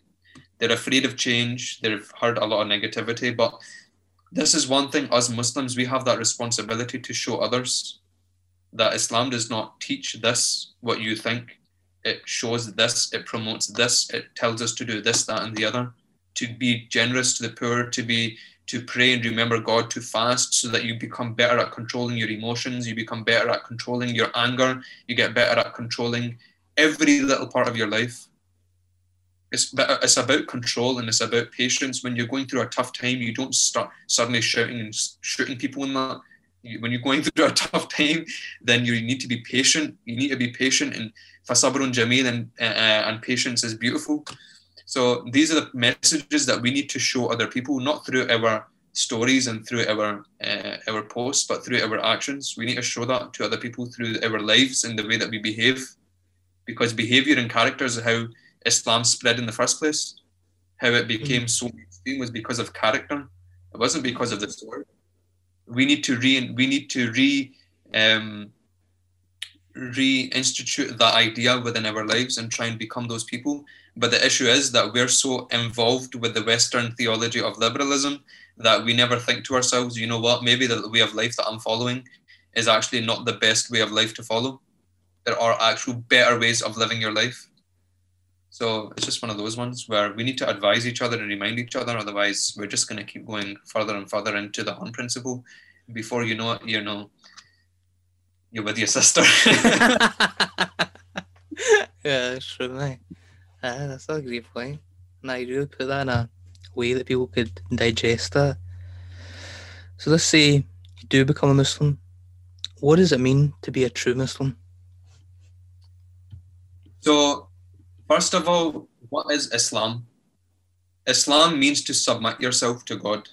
they're afraid of change. They've heard a lot of negativity. But this is one thing, us Muslims, we have that responsibility to show others that Islam does not teach this, what you think. It shows this, it promotes this, it tells us to do this, that, and the other. To be generous to the poor, to be to pray and remember God, to fast so that you become better at controlling your emotions, you become better at controlling your anger, you get better at controlling every little part of your life. It's, it's about control and it's about patience. When you're going through a tough time, you don't start suddenly shouting and shooting people in that. When you're going through a tough time, then you need to be patient. You need to be patient, and fasabrun jameel and uh, and patience is beautiful. So these are the messages that we need to show other people, not through our stories and through our uh, our posts, but through our actions. We need to show that to other people through our lives and the way that we behave, because behavior and character is how Islam spread in the first place. How it became so mainstream was because of character. It wasn't because of the sword. We need to re we need to re um, reinstitute that idea within our lives and try and become those people. But the issue is that we're so involved with the Western theology of liberalism that we never think to ourselves, you know what, maybe the way of life that I'm following is actually not the best way of life to follow. There are actual better ways of living your life. So it's just one of those ones where we need to advise each other and remind each other. Otherwise, we're just going to keep going further and further into the harm principle. Before you know it, you know, you're with your sister. yeah, that's true, mate. Uh, that's a great point. Now you really put that in a way that people could digest that. So let's say you do become a Muslim. What does it mean to be a true Muslim? So, first of all, what is Islam? Islam means to submit yourself to God,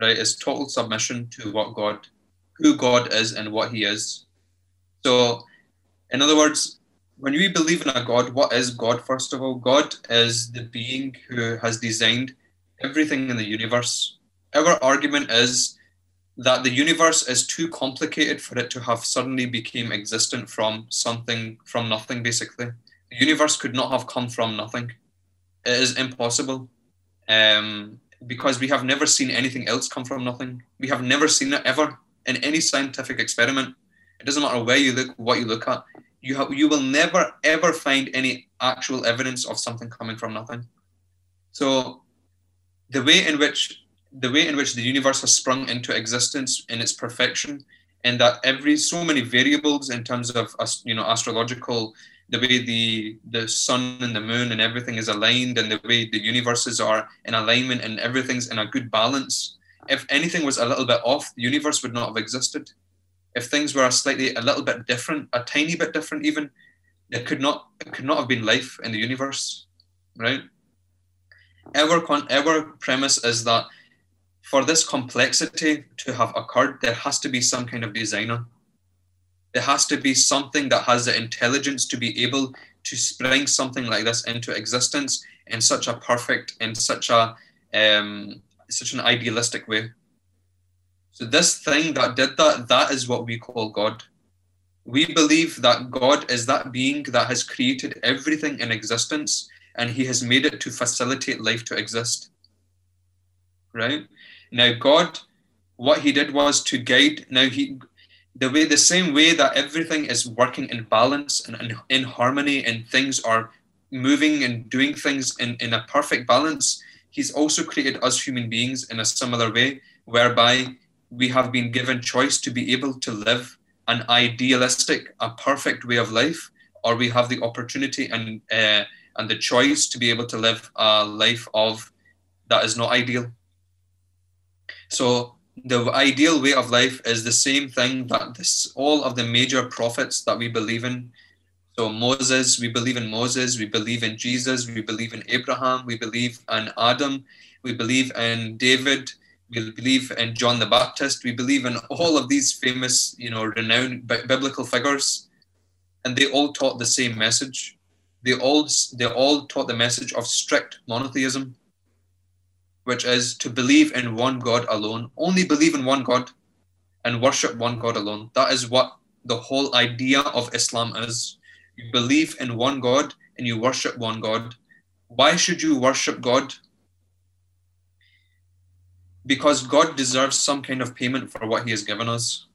right? It's total submission to what God, who God is and what He is. So, in other words, when we believe in a God, what is God, first of all? God is the being who has designed everything in the universe. Our argument is that the universe is too complicated for it to have suddenly become existent from something, from nothing, basically the universe could not have come from nothing. It is impossible. Um, because we have never seen anything else come from nothing. We have never seen it ever in any scientific experiment. It doesn't matter where you look, what you look at. You have, you will never ever find any actual evidence of something coming from nothing. So, the way in which the way in which the universe has sprung into existence in its perfection, and that every so many variables in terms of you know astrological the way the the sun and the moon and everything is aligned and the way the universes are in alignment and everything's in a good balance if anything was a little bit off, the universe would not have existed. If things were slightly a little bit different, a tiny bit different even, it could not it could not have been life in the universe, right? Our con- our premise is that for this complexity to have occurred, there has to be some kind of designer. There has to be something that has the intelligence to be able to spring something like this into existence in such a perfect, in such a um, such an idealistic way. So this thing that did that, that is what we call God. We believe that God is that being that has created everything in existence and he has made it to facilitate life to exist. Right? Now God, what he did was to guide, now he the way the same way that everything is working in balance and, in harmony and things are moving and doing things in, in a perfect balance, he's also created us human beings in a similar way, whereby we have been given choice to be able to live an idealistic, a perfect way of life, or we have the opportunity and uh, and the choice to be able to live a life of that is not ideal. So the ideal way of life is the same thing that this all of the major prophets that we believe in. So Moses, we believe in Moses, we believe in Jesus, we believe in Abraham, we believe in Adam, we believe in David, we believe in John the Baptist, we believe in all of these famous, you know, renowned biblical figures, and they all taught the same message. They all they all taught the message of strict monotheism which is to believe in one God alone, only believe in one God and worship one God alone. That is what the whole idea of Islam is. You believe in one God and you worship one God. Why should you worship God? Because God deserves some kind of payment for what He has given us.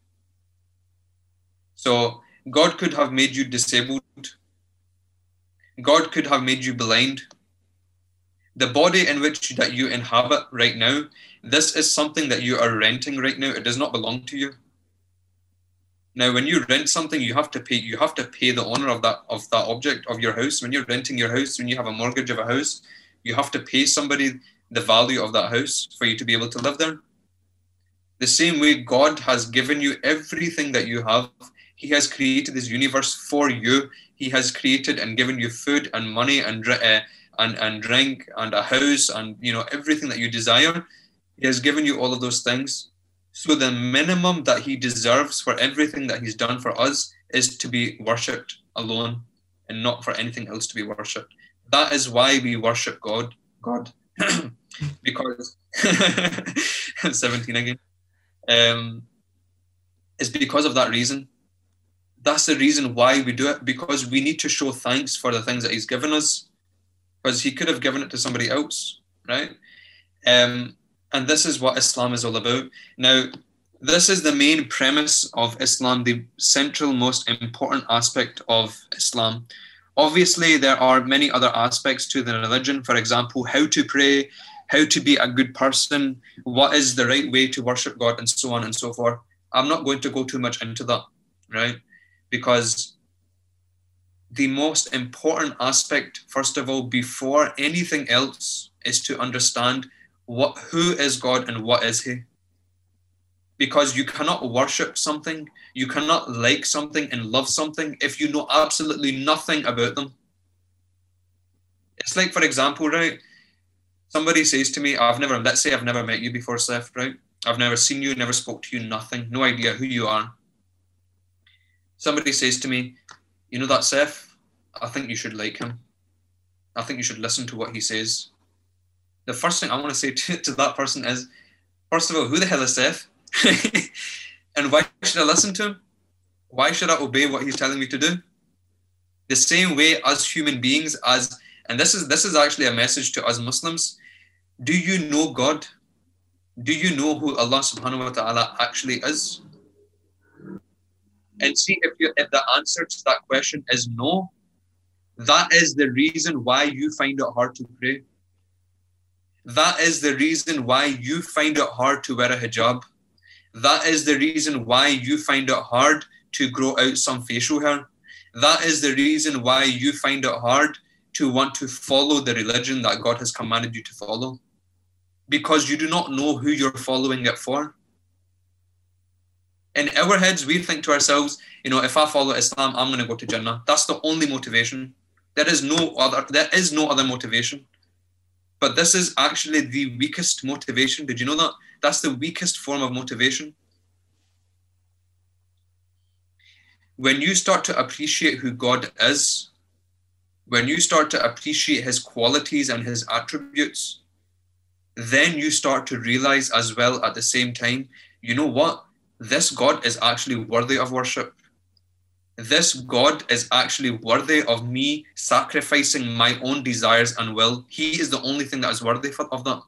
So, God could have made you disabled, God could have made you blind the body in which that you inhabit right now this is something that you are renting right now. It does not belong to you. Now when you rent something you have to pay you have to pay the owner of that of that object of your house. When you're renting your house when you have a mortgage of a house you have to pay somebody the value of that house for you to be able to live there. The same way god has given you everything that you have he has created this universe for you. He has created and given you food and money and uh, and, and drink and a house and you know everything that you desire he has given you all of those things. So the minimum that he deserves for everything that he's done for us is to be worshipped alone and not for anything else to be worshipped. That is why we worship god. God. Because 17 again. Um it's because of that reason. That's the reason why we do it because we need to show thanks for the things that he's given us because he could have given it to somebody else, right? Um, and this is what Islam is all about. Now, this is the main premise of Islam, the central, most important aspect of Islam. Obviously, there are many other aspects to the religion. For example, how to pray, how to be a good person, what is the right way to worship God, and so on and so forth. I'm not going to go too much into that, right? Because the most important aspect, first of all, before anything else, is to understand what who is God and what is He. Because you cannot worship something, you cannot like something and love something if you know absolutely nothing about them. It's like, for example, right? Somebody says to me, I've never, let's say I've never met you before, Saif, right? I've never seen you, never spoke to you, nothing, no idea who you are. Somebody says to me, you know that Saif? I think you should like him. I think you should listen to what he says. The first thing I want to say to, to that person is, first of all, who the hell is Saif? and why should I listen to him? Why should I obey what he's telling me to do? The same way as human beings, as and this is this is actually a message to us Muslims. Do you know God? Do you know who Allah subhanahu wa ta'ala actually is? And see if you if the answer to that question is no that is the reason why you find it hard to pray. That is the reason why you find it hard to wear a hijab. That is the reason why you find it hard to grow out some facial hair. That is the reason why you find it hard to want to follow the religion that god has commanded you to follow. Because you do not know who you're following it for. In our heads, we think to ourselves, you know, if I follow Islam, I'm going to go to Jannah. That's the only motivation. There is no other. There is no other motivation. But this is actually the weakest motivation. Did you know that? That's the weakest form of motivation. When you start to appreciate who God is, when you start to appreciate his qualities and his attributes, then you start to realize as well at the same time, you know what? This God is actually worthy of worship. This God is actually worthy of me sacrificing my own desires and will. He is the only thing that is worthy of that.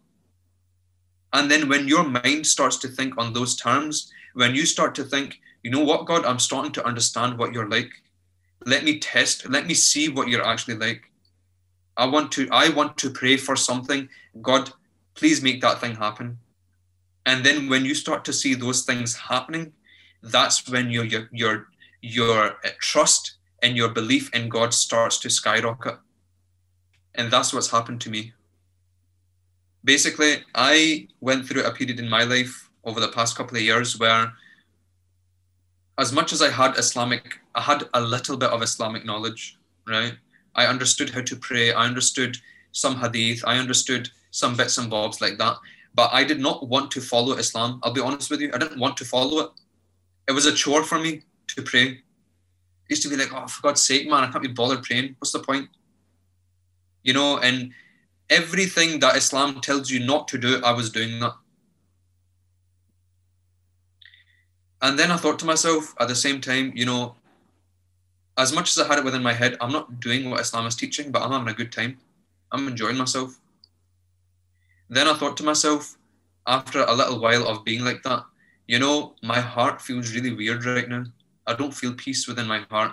And then when your mind starts to think on those terms, when you start to think, you know what, God, I'm starting to understand what you're like. Let me test, let me see what you're actually like. I want to, I want to pray for something. God, please make that thing happen. And then when you start to see those things happening, that's when your your your your uh, trust and your belief in God starts to skyrocket. And that's what's happened to me. Basically, I went through a period in my life over the past couple of years where as much as I had Islamic, I had a little bit of Islamic knowledge, right? I understood how to pray. I understood some hadith. I understood some bits and bobs like that. But I did not want to follow Islam. I'll be honest with you. I didn't want to follow it. It was a chore for me to pray. I used to be like, oh, for God's sake, man, I can't be bothered praying. What's the point? You know, and everything that Islam tells you not to do, I was doing that. And then I thought to myself at the same time, you know, as much as I had it within my head, I'm not doing what Islam is teaching, but I'm having a good time. I'm enjoying myself. Then I thought to myself, after a little while of being like that, you know, my heart feels really weird right now. I don't feel peace within my heart.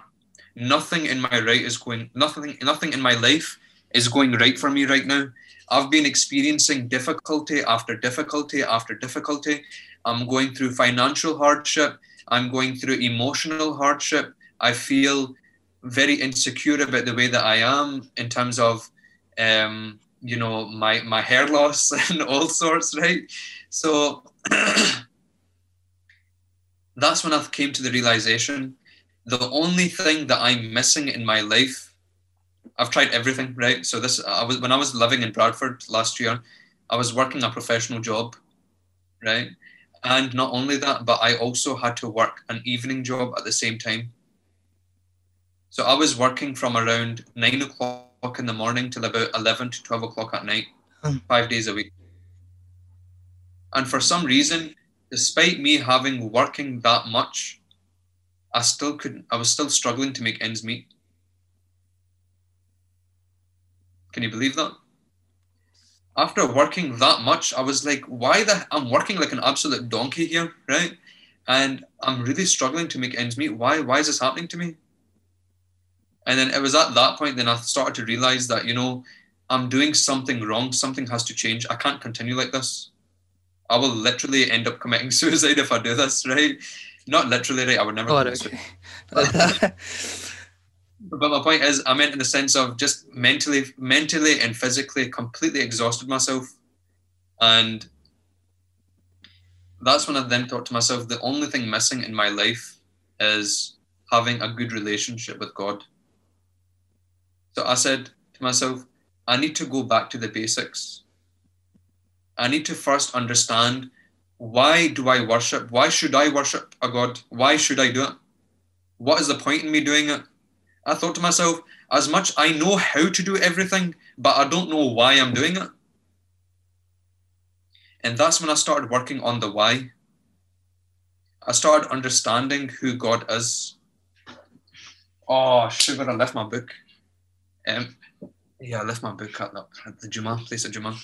Nothing in my right is going, nothing, nothing in my life is going right for me right now. I've been experiencing difficulty after difficulty after difficulty. I'm going through financial hardship. I'm going through emotional hardship. I feel very insecure about the way that I am in terms of um, you know my my hair loss and all sorts right? So that's when i came to the realization the only thing that i'm missing in my life i've tried everything right? So this i was when i was living in bradford last year i was working a professional job right? And not only that but i also had to work an evening job at the same time. So i was working from around nine o'clock o'clock in the morning till about 11 to 12 o'clock at night, Hmm. five days a week. And for some reason, despite me having working that much, I still couldn't, I was still struggling to make ends meet. Can you believe that? After working that much, I was like, why the, I'm working like an absolute donkey here, right? And I'm really struggling to make ends meet. Why, why is this happening to me? And then it was at that point then I started to realize that, you know, I'm doing something wrong. Something has to change. I can't continue like this. I will literally end up committing suicide if I do this, right? Not literally, right? I would never Oh, okay. But my point is, I meant in the sense of just mentally, mentally and physically completely exhausted myself. And that's when I then thought to myself, the only thing missing in my life is having a good relationship with God. So I said to myself, I need to go back to the basics. I need to first understand why do I worship? Why should I worship a God? Why should I do it? What is the point in me doing it? I thought to myself, as much I know how to do everything, but I don't know why I'm doing it. And that's when I started working on the why. I started understanding who God is. Ah, oh, sugar, I left my book. Um, yeah, I left my book at the, the Juma, place at Juma.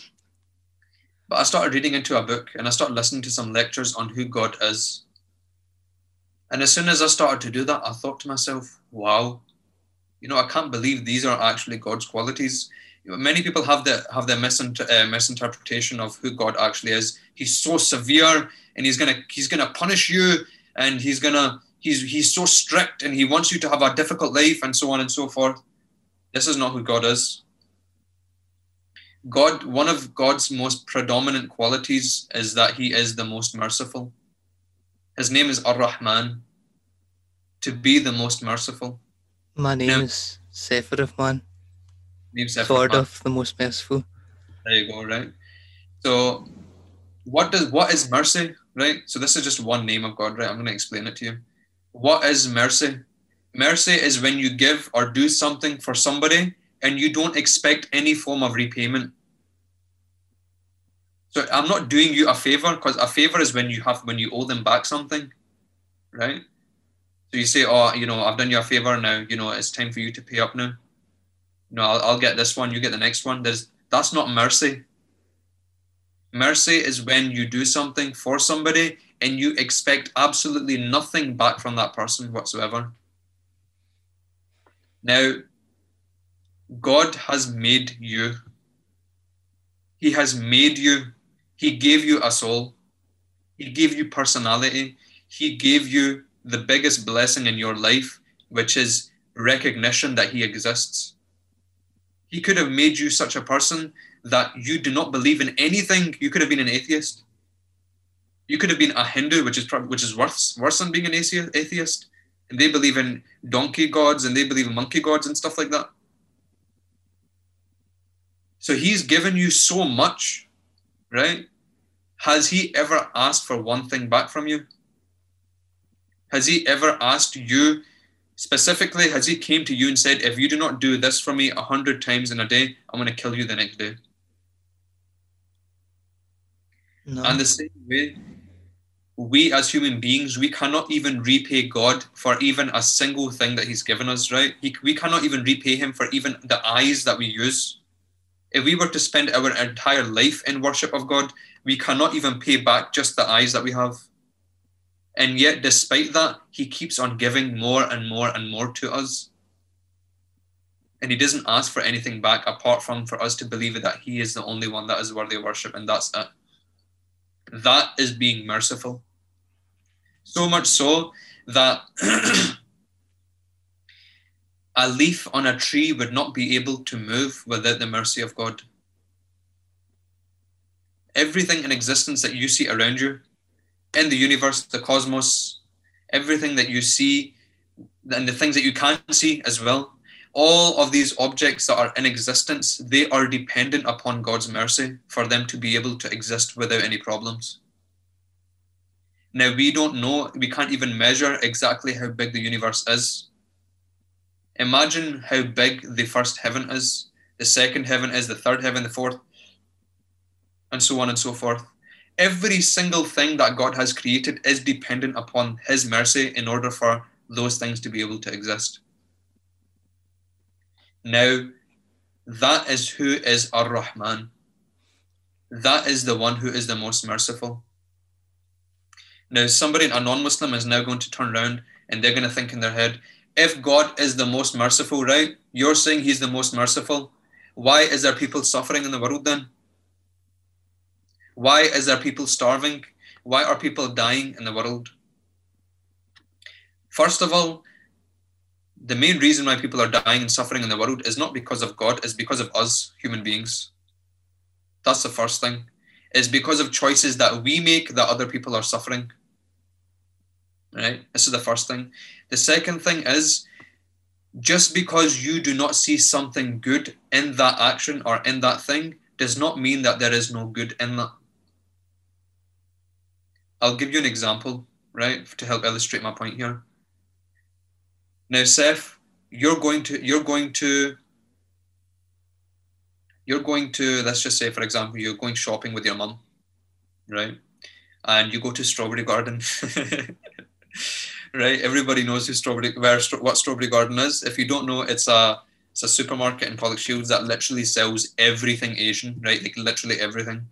But I started reading into a book and I started listening to some lectures on who God is. And as soon as I started to do that, I thought to myself, wow, you know, I can't believe these are actually God's qualities. Many people have the have the misinter- uh, misinterpretation of who God actually is. He's so severe, and he's gonna he's gonna punish you, and he's gonna he's he's so strict, and he wants you to have a difficult life, and so on and so forth. This is not who God is. God, one of God's most predominant qualities is that He is the most merciful. His name is Ar Rahman, to be the most merciful. My name No. is Sephiroth, man. Name Sefer Sword Man. of the most merciful. There you go, right? So, what does what is mercy, right? So this is just one name of God, right? I'm going to explain it to you. What is mercy? Mercy is when you give or do something for somebody and you don't expect any form of repayment. So I'm not doing you a favor because a favor is when you have when you owe them back something, right? So you say, oh, you know, I've done you a favor now. You know, it's time for you to pay up now. No, I'll, I'll get this one. You get the next one. There's that's not mercy. Mercy is when you do something for somebody and you expect absolutely nothing back from that person whatsoever. Now, God has made you. He has made you. He gave you a soul. He gave you personality. He gave you the biggest blessing in your life, which is recognition that He exists. He could have made you such a person that you do not believe in anything. You could have been an atheist. You could have been a Hindu, which is which is worse worse than being an atheist. And they believe in donkey gods and they believe in monkey gods and stuff like that. So he's given you so much, right? Has he ever asked for one thing back from you? Has he ever asked you specifically? Has he came to you and said, "If you do not do this for me a hundred times in a day, I'm going to kill you the next day"? No. And the same way, we as human beings, we cannot even repay God for even a single thing that He's given us, right? He, we cannot even repay Him for even the eyes that we use. If we were to spend our entire life in worship of God, we cannot even pay back just the eyes that we have. And yet, despite that, He keeps on giving more and more and more to us. And He doesn't ask for anything back apart from for us to believe that He is the only one that is worthy of worship, and that's it. That is being merciful. So much so that a leaf on a tree would not be able to move without the mercy of God. Everything in existence that you see around you, in the universe, the cosmos, everything that you see, and the things that you can't see as well, all of these objects that are in existence, they are dependent upon God's mercy for them to be able to exist without any problems. Now, we don't know, we can't even measure exactly how big the universe is. Imagine how big the first heaven is, the second heaven is, the third heaven, the fourth, and so on and so forth. Every single thing that God has created is dependent upon His mercy in order for those things to be able to exist. Now, that is who is Ar Rahman. That is the one who is the most merciful. Now, somebody, a non Muslim, is now going to turn around and they're going to think in their head, if God is the most merciful, right? You're saying He's the most merciful. Why is there people suffering in the world then? Why is there people starving? Why are people dying in the world? First of all, the main reason why people are dying and suffering in the world is not because of God, it's because of us, human beings. That's the first thing. It's because of choices that we make that other people are suffering. Right? This is the first thing. The second thing is just because you do not see something good in that action or in that thing does not mean that there is no good in that. I'll give you an example, right, to help illustrate my point here. Now, Saif, you're going to you're going to you're going to let's just say, for example, you're going shopping with your mum, right? And you go to Strawberry Garden, right? Everybody knows who Strawberry where what Strawberry Garden is. If you don't know, it's a it's a supermarket in Pollokshields that literally sells everything Asian, right? Like literally everything.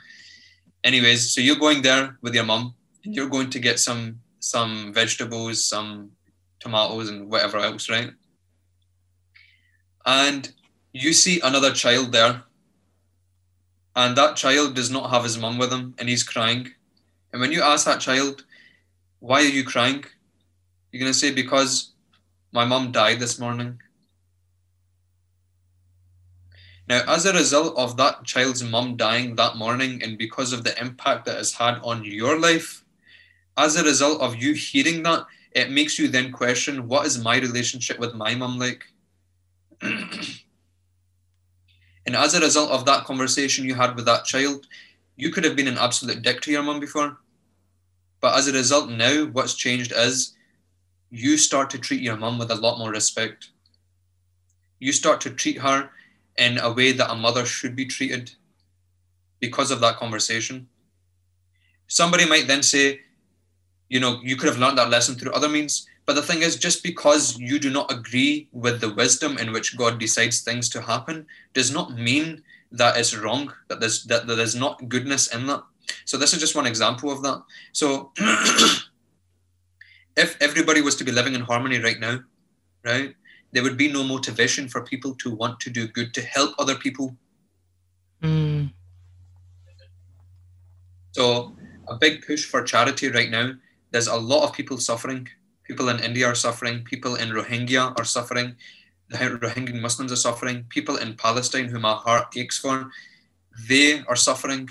Anyways, so you're going there with your mum, and you're going to get some some vegetables, some tomatoes, and whatever else, right? And you see another child there, and that child does not have his mum with him, and he's crying. And when you ask that child, "Why are you crying?" You're gonna say, "Because my mum died this morning." Now, as a result of that child's mum dying that morning, and because of the impact that has had on your life, as a result of you hearing that, it makes you then question what is my relationship with my mum like? and as a result of that conversation you had with that child, you could have been an absolute dick to your mum before. But as a result, now what's changed is you start to treat your mum with a lot more respect. You start to treat her in a way that a mother should be treated because of that conversation. Somebody might then say, you know, you could have learned that lesson through other means. But the thing is, just because you do not agree with the wisdom in which God decides things to happen, does not mean that it's wrong, that there's that, that there's not goodness in that. So this is just one example of that. So if everybody was to be living in harmony right now, right, there would be no motivation for people to want to do good, to help other people. Mm. So a big push for charity right now there's a lot of people suffering. People in India are suffering. People in Rohingya are suffering. The Rohingya Muslims are suffering. People in Palestine, who my heart aches for, they are suffering.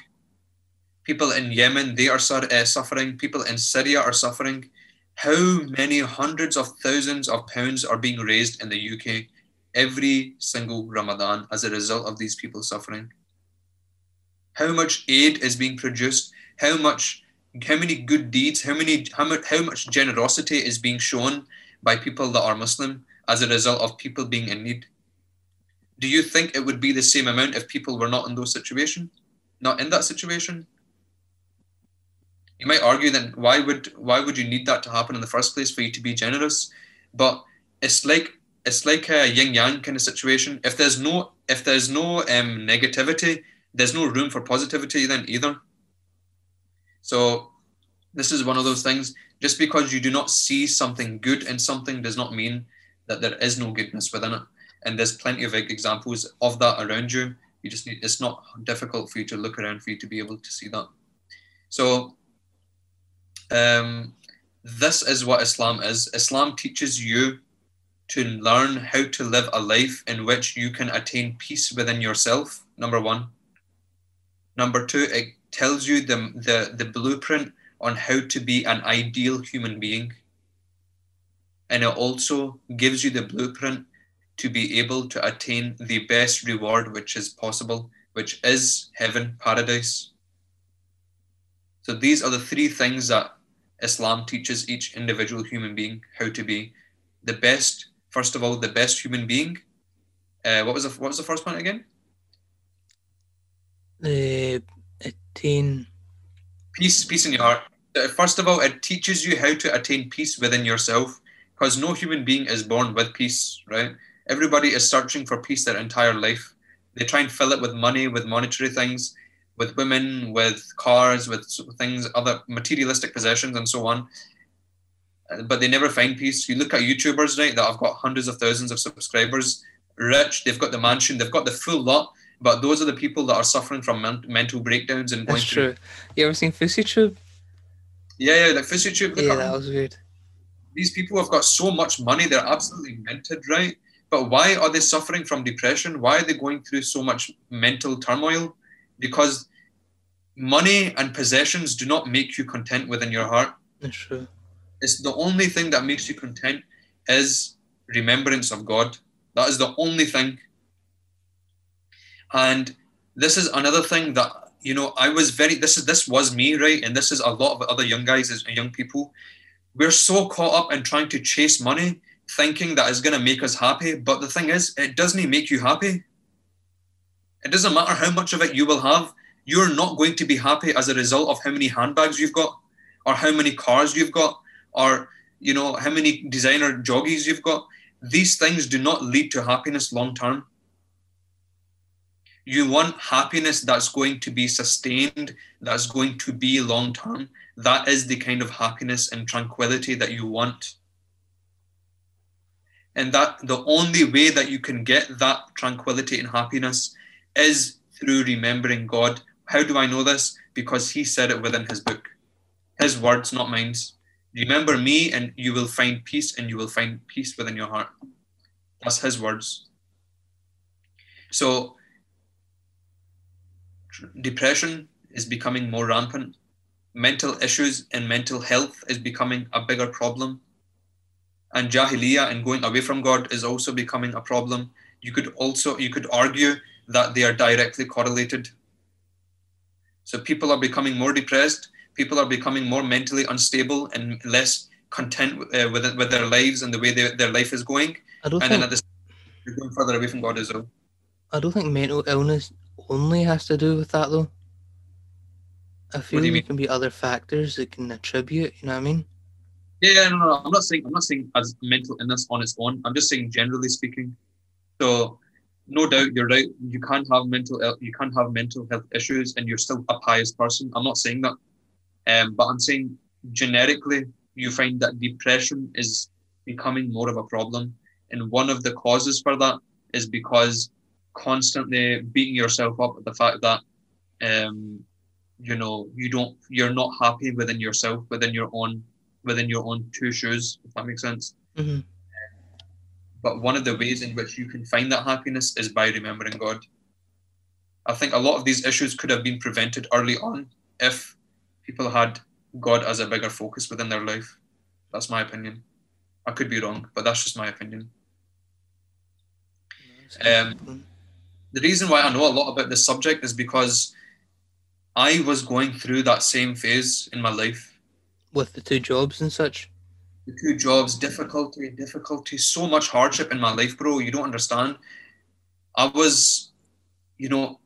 People in Yemen, they are uh, suffering. People in Syria are suffering. How many hundreds of thousands of pounds are being raised in the UK every single Ramadan as a result of these people suffering? How much aid is being produced? How much how many good deeds, how many how much how much generosity is being shown by people that are Muslim as a result of people being in need? Do you think it would be the same amount if people were not in those situations? Not in that situation? You might argue then why would why would you need that to happen in the first place for you to be generous? But it's like it's like a yin yang kind of situation. If there's no if there's no um, negativity, there's no room for positivity then either. So this is one of those things. Just because you do not see something good in something does not mean that there is no goodness within it. And there's plenty of examples of that around you. You just need it's not difficult for you to look around for you to be able to see that. So um, this is what Islam is. Islam teaches you to learn how to live a life in which you can attain peace within yourself, number one. Number two, it tells you the, the, the blueprint on how to be an ideal human being. And it also gives you the blueprint to be able to attain the best reward which is possible, which is heaven, paradise. So these are the three things that Islam teaches each individual human being how to be the best. First of all, the best human being. Uh, what was the what was the first point again? The attain peace peace in your heart. Uh, first of all it teaches you how to attain peace within yourself because no human being is born with peace right? Everybody is searching for peace their entire life. They try and fill it with money with monetary things with women with cars with things other materialistic possessions and so on. Uh, but they never find peace. You look at youtubers right that have got hundreds of thousands of subscribers rich they've got the mansion they've got the full lot but those are the people that are suffering from men- mental breakdowns and going That's through. true. You ever seen FouseyTube? Yeah, yeah, like FouseyTube. Yeah, that was weird. These people have got so much money; they're absolutely minted, right? But why are they suffering from depression? Why are they going through so much mental turmoil? Because money and possessions do not make you content within your heart. That's true. It's the only thing that makes you content is remembrance of God. That is the only thing and this is another thing that you know I was very this is this was me right, and this is a lot of other young guys and young people. We're so caught up in trying to chase money, thinking that it's going to make us happy. But the thing is, it doesn't make you happy. It doesn't matter how much of it you will have. You're not going to be happy as a result of how many handbags you've got, or how many cars you've got, or you know how many designer joggies you've got. These things do not lead to happiness long term you want happiness that's going to be sustained, that's going to be long term. That is the kind of happiness and tranquility that you want. And that the only way that you can get that tranquility and happiness is through remembering God. How do I know this? Because He said it within His book. His words, not mine. Remember me, and you will find peace, and you will find peace within your heart. That's His words. So depression is becoming more rampant. Mental issues and mental health is becoming a bigger problem. And jahiliyyah and going away from God is also becoming a problem. You could also you could argue that they are directly correlated. So people are becoming more depressed. People are becoming more mentally unstable and less content with, uh, with, with their lives and the way they, their life is going. I don't And think then at the same they're going further away from God as well. I don't think mental illness only has to do with that though. I feel do you there can be other factors that can attribute. You know what I mean? Yeah, no, no, I'm not saying I'm not saying as mental illness on its own. I'm just saying generally speaking. So, no doubt you're right. You can't have mental you can't have mental health issues and you're still a pious person. I'm not saying that, um, but I'm saying generically you find that depression is becoming more of a problem, and one of the causes for that is because constantly beating yourself up at the fact that um, you know you don't you're not happy within yourself within your own within your own two shoes if that makes sense. Hmm but one of the ways in which you can find that happiness is by remembering god. I think a lot of these issues could have been prevented early on if people had god as a bigger focus within their life. That's my opinion. I could be wrong but that's just my opinion. Um, the reason why I know a lot about this subject is because I was going through that same phase in my life. with the two jobs and such. The two jobs, difficulty, difficulty, so much hardship in my life, bro. You don't understand. I was, you know,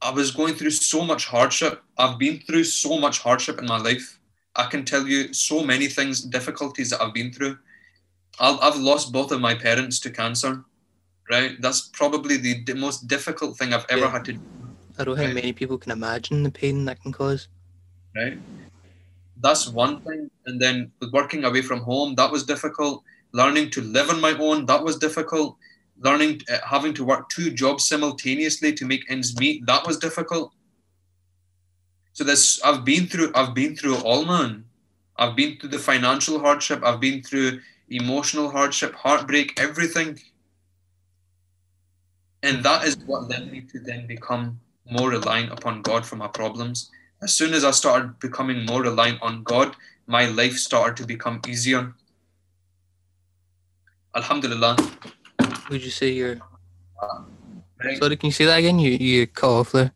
I was going through so much hardship. I've been through so much hardship in my life. I can tell you so many things, difficulties that I've been through. I've, I've lost both of my parents to cancer, right? That's probably the, the most difficult thing I've ever Yeah. had to I don't think Right. many people can imagine the pain that can cause. right? That's one thing. And then with working away from home, that was difficult. Learning to live on my own, that was difficult. Learning, uh, having to work two jobs simultaneously to make ends meet, that was difficult. So this, I've been through, I've been through all, man. I've been through the financial hardship. I've been through emotional hardship, heartbreak, everything. And that is what led me to then become more reliant upon God for my problems as soon as I started becoming more reliant on God, my life started to become easier. Alhamdulillah. Would you say you're Right? sorry? Can you say that again? You you cut off there.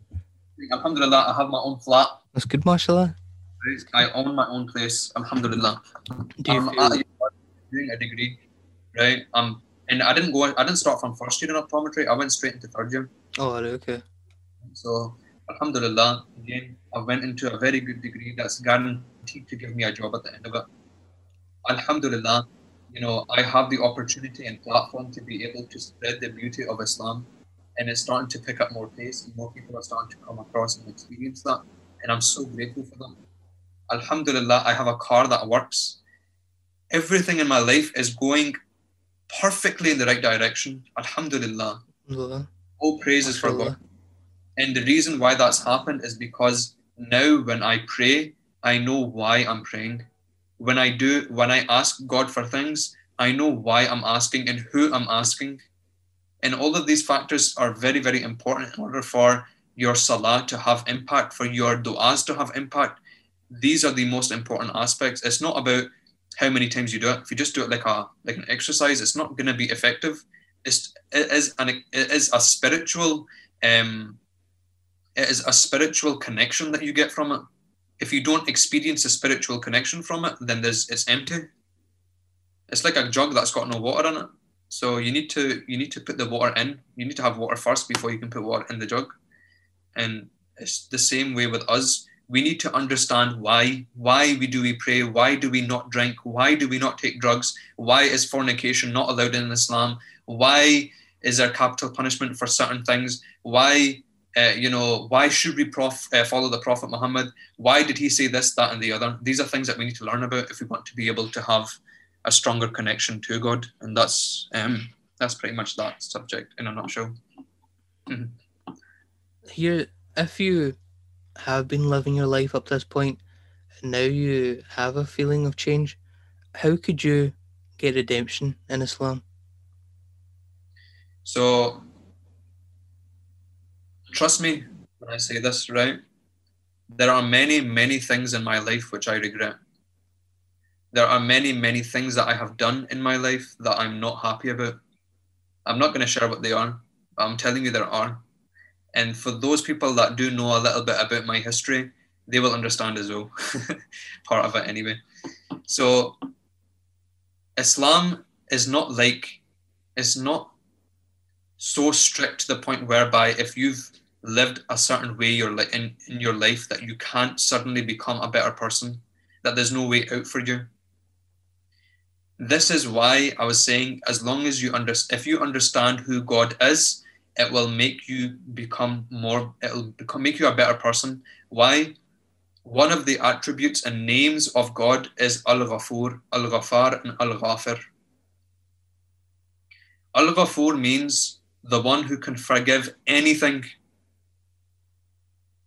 Alhamdulillah, I have my own flat. That's good, mashallah. I own my own place. Alhamdulillah. Do you I'm feel, doing a degree, right? Um, and I didn't go. I didn't start from first year in optometry. I went straight into third year. oh, okay. So, Alhamdulillah, again, I went into a very good degree that's guaranteed to give me a job at the end of it. Alhamdulillah, you know, I have the opportunity and platform to be able to spread the beauty of Islam, and it's starting to pick up more pace, and more people are starting to come across and experience that, and I'm so grateful for that. Alhamdulillah, I have a car that works. Everything in my life is going perfectly in the right direction. Alhamdulillah. Alhamdulillah. All praises for God. And the reason why that's happened is because now when I pray, I know why I'm praying. When I do, when I ask God for things, I know why I'm asking and who I'm asking. And all of these factors are very, very important in order for your salah to have impact, for your du'as to have impact. These are the most important aspects. It's not about how many times you do it. If you just do it like a like an exercise, it's not going to be effective. It's it is an it is a spiritual um it is a spiritual connection that you get from it. If you don't experience a spiritual connection from it, then there's it's empty. It's like a jug that's got no water in it. So you need to you need to put the water in. You need to have water first before you can put water in the jug. And it's the same way with us. We need to understand why. Why we do we pray? Why do we not drink? Why do we not take drugs? Why is fornication not allowed in Islam? Why is there capital punishment for certain things? Why uh, you know, why should we prof- uh, follow the Prophet Muhammad? Why did he say this, that, and the other? These are things that we need to learn about if we want to be able to have a stronger connection to God, and that's um, that's pretty much that subject in a nutshell. Here, if you have been living your life up to this point, and now you have a feeling of change, how could you get redemption in Islam? So, trust me, when I say this, right? There are many, many things in my life which I regret. There are many, many things that I have done in my life that I'm not happy about. I'm not going to share what they are, but I'm telling you there are. And for those people that do know a little bit about my history, they will understand as well. Part of it, anyway. So, Islam is not like, it's not so strict to the point whereby if you've lived a certain way your li- in, in your life that you can't suddenly become a better person, that there's no way out for you. This is why I was saying, as long as you understand, if you understand who God is, it will make you become more, it'll become, make you a better person. Why? One of the attributes and names of God is Al Ghafur, Al Ghafar, and Al Ghafir. Al Ghafur means the one who can forgive anything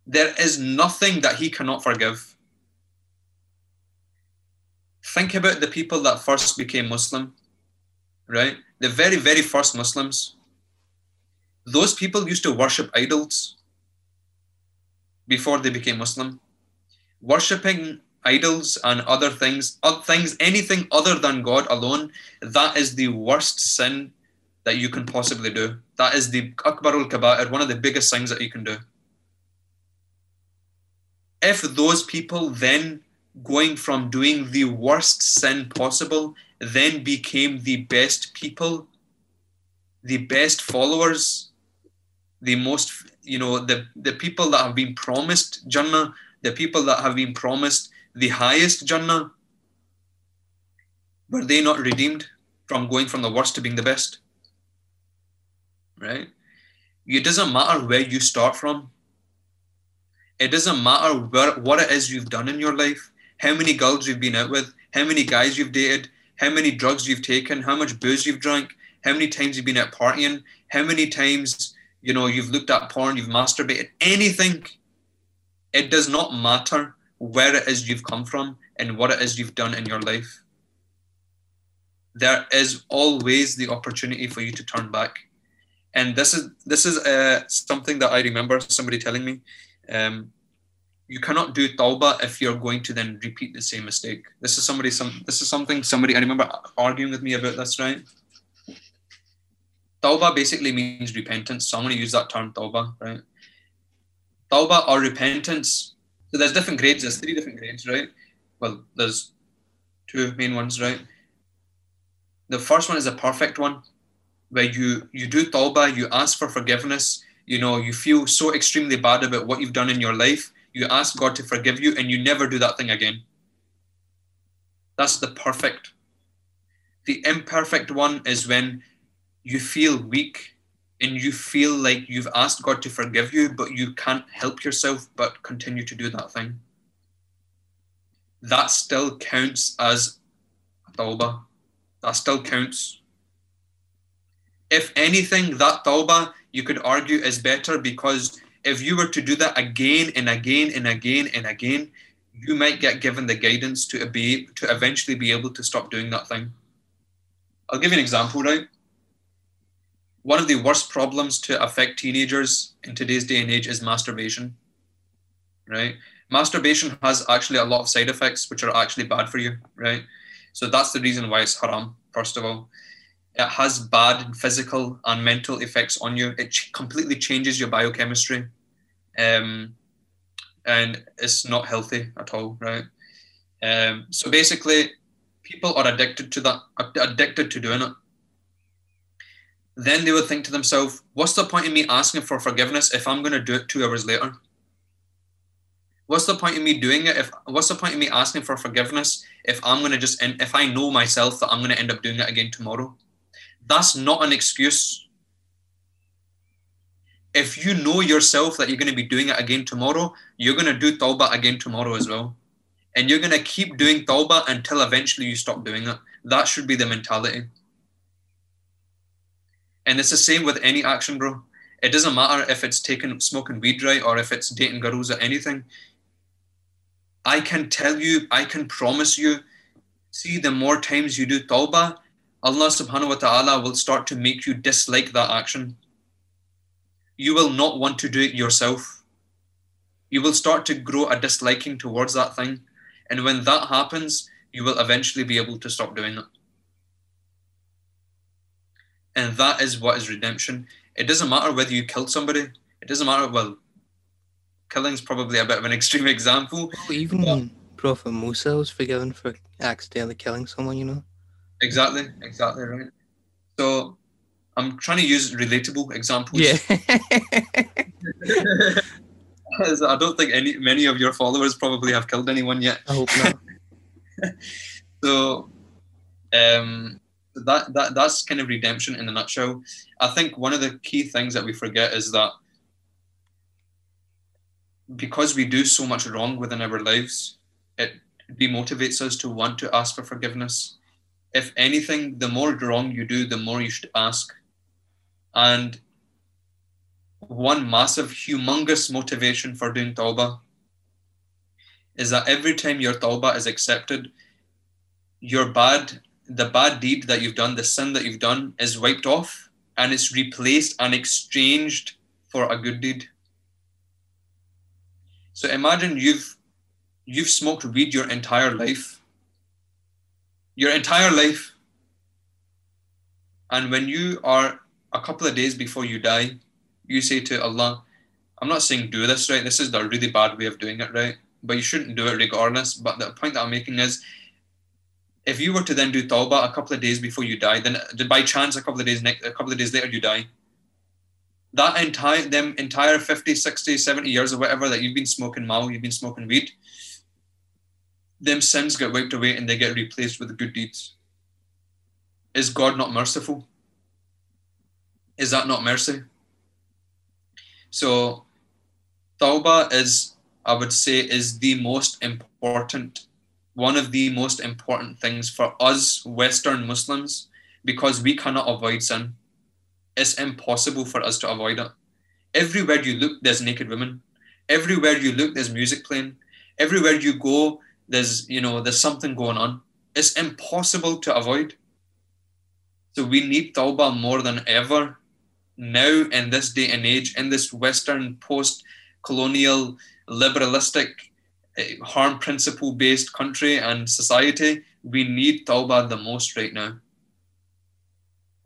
there is nothing that he cannot forgive. Think about the people that first became Muslim, right? The very, very first Muslims. Those people used to worship idols before they became Muslim. Worshipping idols and other things, other things, anything other than God alone, that is the worst sin that you can possibly do. That is the Akbarul Kaba'ir, one of the biggest things that you can do if those people then going from doing the worst sin possible then became the best people the best followers the most you know the the people that have been promised jannah the people that have been promised the highest jannah were they not redeemed from going from the worst to being the best? Right? It doesn't matter where you start from. It doesn't matter where, what it is you've done in your life, how many girls you've been out with, how many guys you've dated, how many drugs you've taken, how much booze you've drank, how many times you've been out partying, how many times you know you've looked at porn, you've masturbated, anything. It does not matter where it is you've come from and what it is you've done in your life. There is always the opportunity for you to turn back, and this is this is uh, something that I remember somebody telling me um, you cannot do tawbah if you're going to then repeat the same mistake. This is somebody some this is something somebody I remember arguing with me about this, right? Tawbah basically means repentance. So I'm going to use that term tawbah, right? Tawbah or repentance. So there's different grades, there's three different grades, right? Well, there's two main ones, right? The first one is a perfect one, where you you do tawbah, you ask for forgiveness, you know you feel so extremely bad about what you've done in your life you ask god to forgive you and you never do that thing again that's the perfect the imperfect one is when you feel weak and you feel like you've asked god to forgive you but you can't help yourself but continue to do that thing that still counts as tawbah that still counts if anything that tawbah you could argue is better because if you were to do that again and again and again and again, you might get given the guidance to be to eventually be able to stop doing that thing. I'll give you an example, right? One of the worst problems to affect teenagers in today's day and age is masturbation. Right? Masturbation has actually a lot of side effects which are actually bad for you, right? So that's the reason why it's haram, first of all it has bad physical and mental effects on you. It ch- completely changes your biochemistry, um, and it's not healthy at all, right? Um, so basically, people are addicted to that, addicted to doing it. Then they would think to themselves, "What's the point in me asking for forgiveness if I'm going to do it two hours later? What's the point in me doing it? If what's the point in me asking for forgiveness if I'm going to just if I know myself that I'm going to end up doing it again tomorrow?" That's not an excuse. If you know yourself that you're going to be doing it again tomorrow, you're going to do tawbah again tomorrow as well. And you're going to keep doing tawbah until eventually you stop doing it. That should be the mentality. And it's the same with any action, bro. It doesn't matter if it's taking smoking weed right or if it's dating girls or anything. I can tell you, I can promise you, see, the more times you do tawbah, Allah subhanahu wa ta'ala will start to make you dislike that action. You will not want to do it yourself. You will start to grow a disliking towards that thing. And when that happens, you will eventually be able to stop doing it. And that is what is redemption. It doesn't matter whether you killed somebody. It doesn't matter, well, killing's probably a bit of an extreme example. Well, even Prophet Musa was forgiven for accidentally killing someone, you know? Exactly, exactly right. So I'm trying to use relatable examples. Yeah. I don't think any many of your followers probably have killed anyone yet. I hope not. So um, that that that's kind of redemption in a nutshell. I think one of the key things that we forget is that because we do so much wrong within our lives, it demotivates us to want to ask for forgiveness. If anything, the more wrong you do, the more you should ask. And one massive, humongous motivation for doing tawbah is that every time your tawbah is accepted, your bad, the bad deed that you've done, the sin that you've done is wiped off and it's replaced and exchanged for a good deed. So imagine you've you've smoked weed your entire life. Your entire life. And when you are a couple of days before you die, you say to Allah, I'm not saying do this, right? This is the really bad way of doing it, right? But you shouldn't do it regardless. But the point that I'm making is if you were to then do tawbah a couple of days before you die, then by chance a couple of days a couple of days later you die. That entire them entire 50, 60, 70 years or whatever that you've been smoking mal, you've been smoking weed, them sins get wiped away and they get replaced with good deeds. Is God not merciful? Is that not mercy? So, tawbah is, I would say, is the most important, one of the most important things for us Western Muslims because we cannot avoid sin. It's impossible for us to avoid it. Everywhere you look, there's naked women. Everywhere you look, there's music playing. Everywhere you go, there's you know there's something going on. It's impossible to avoid. So we need tawbah more than ever now in this day and age, in this Western post colonial, liberalistic, harm principle based country and society, we need Tawbah the most right now.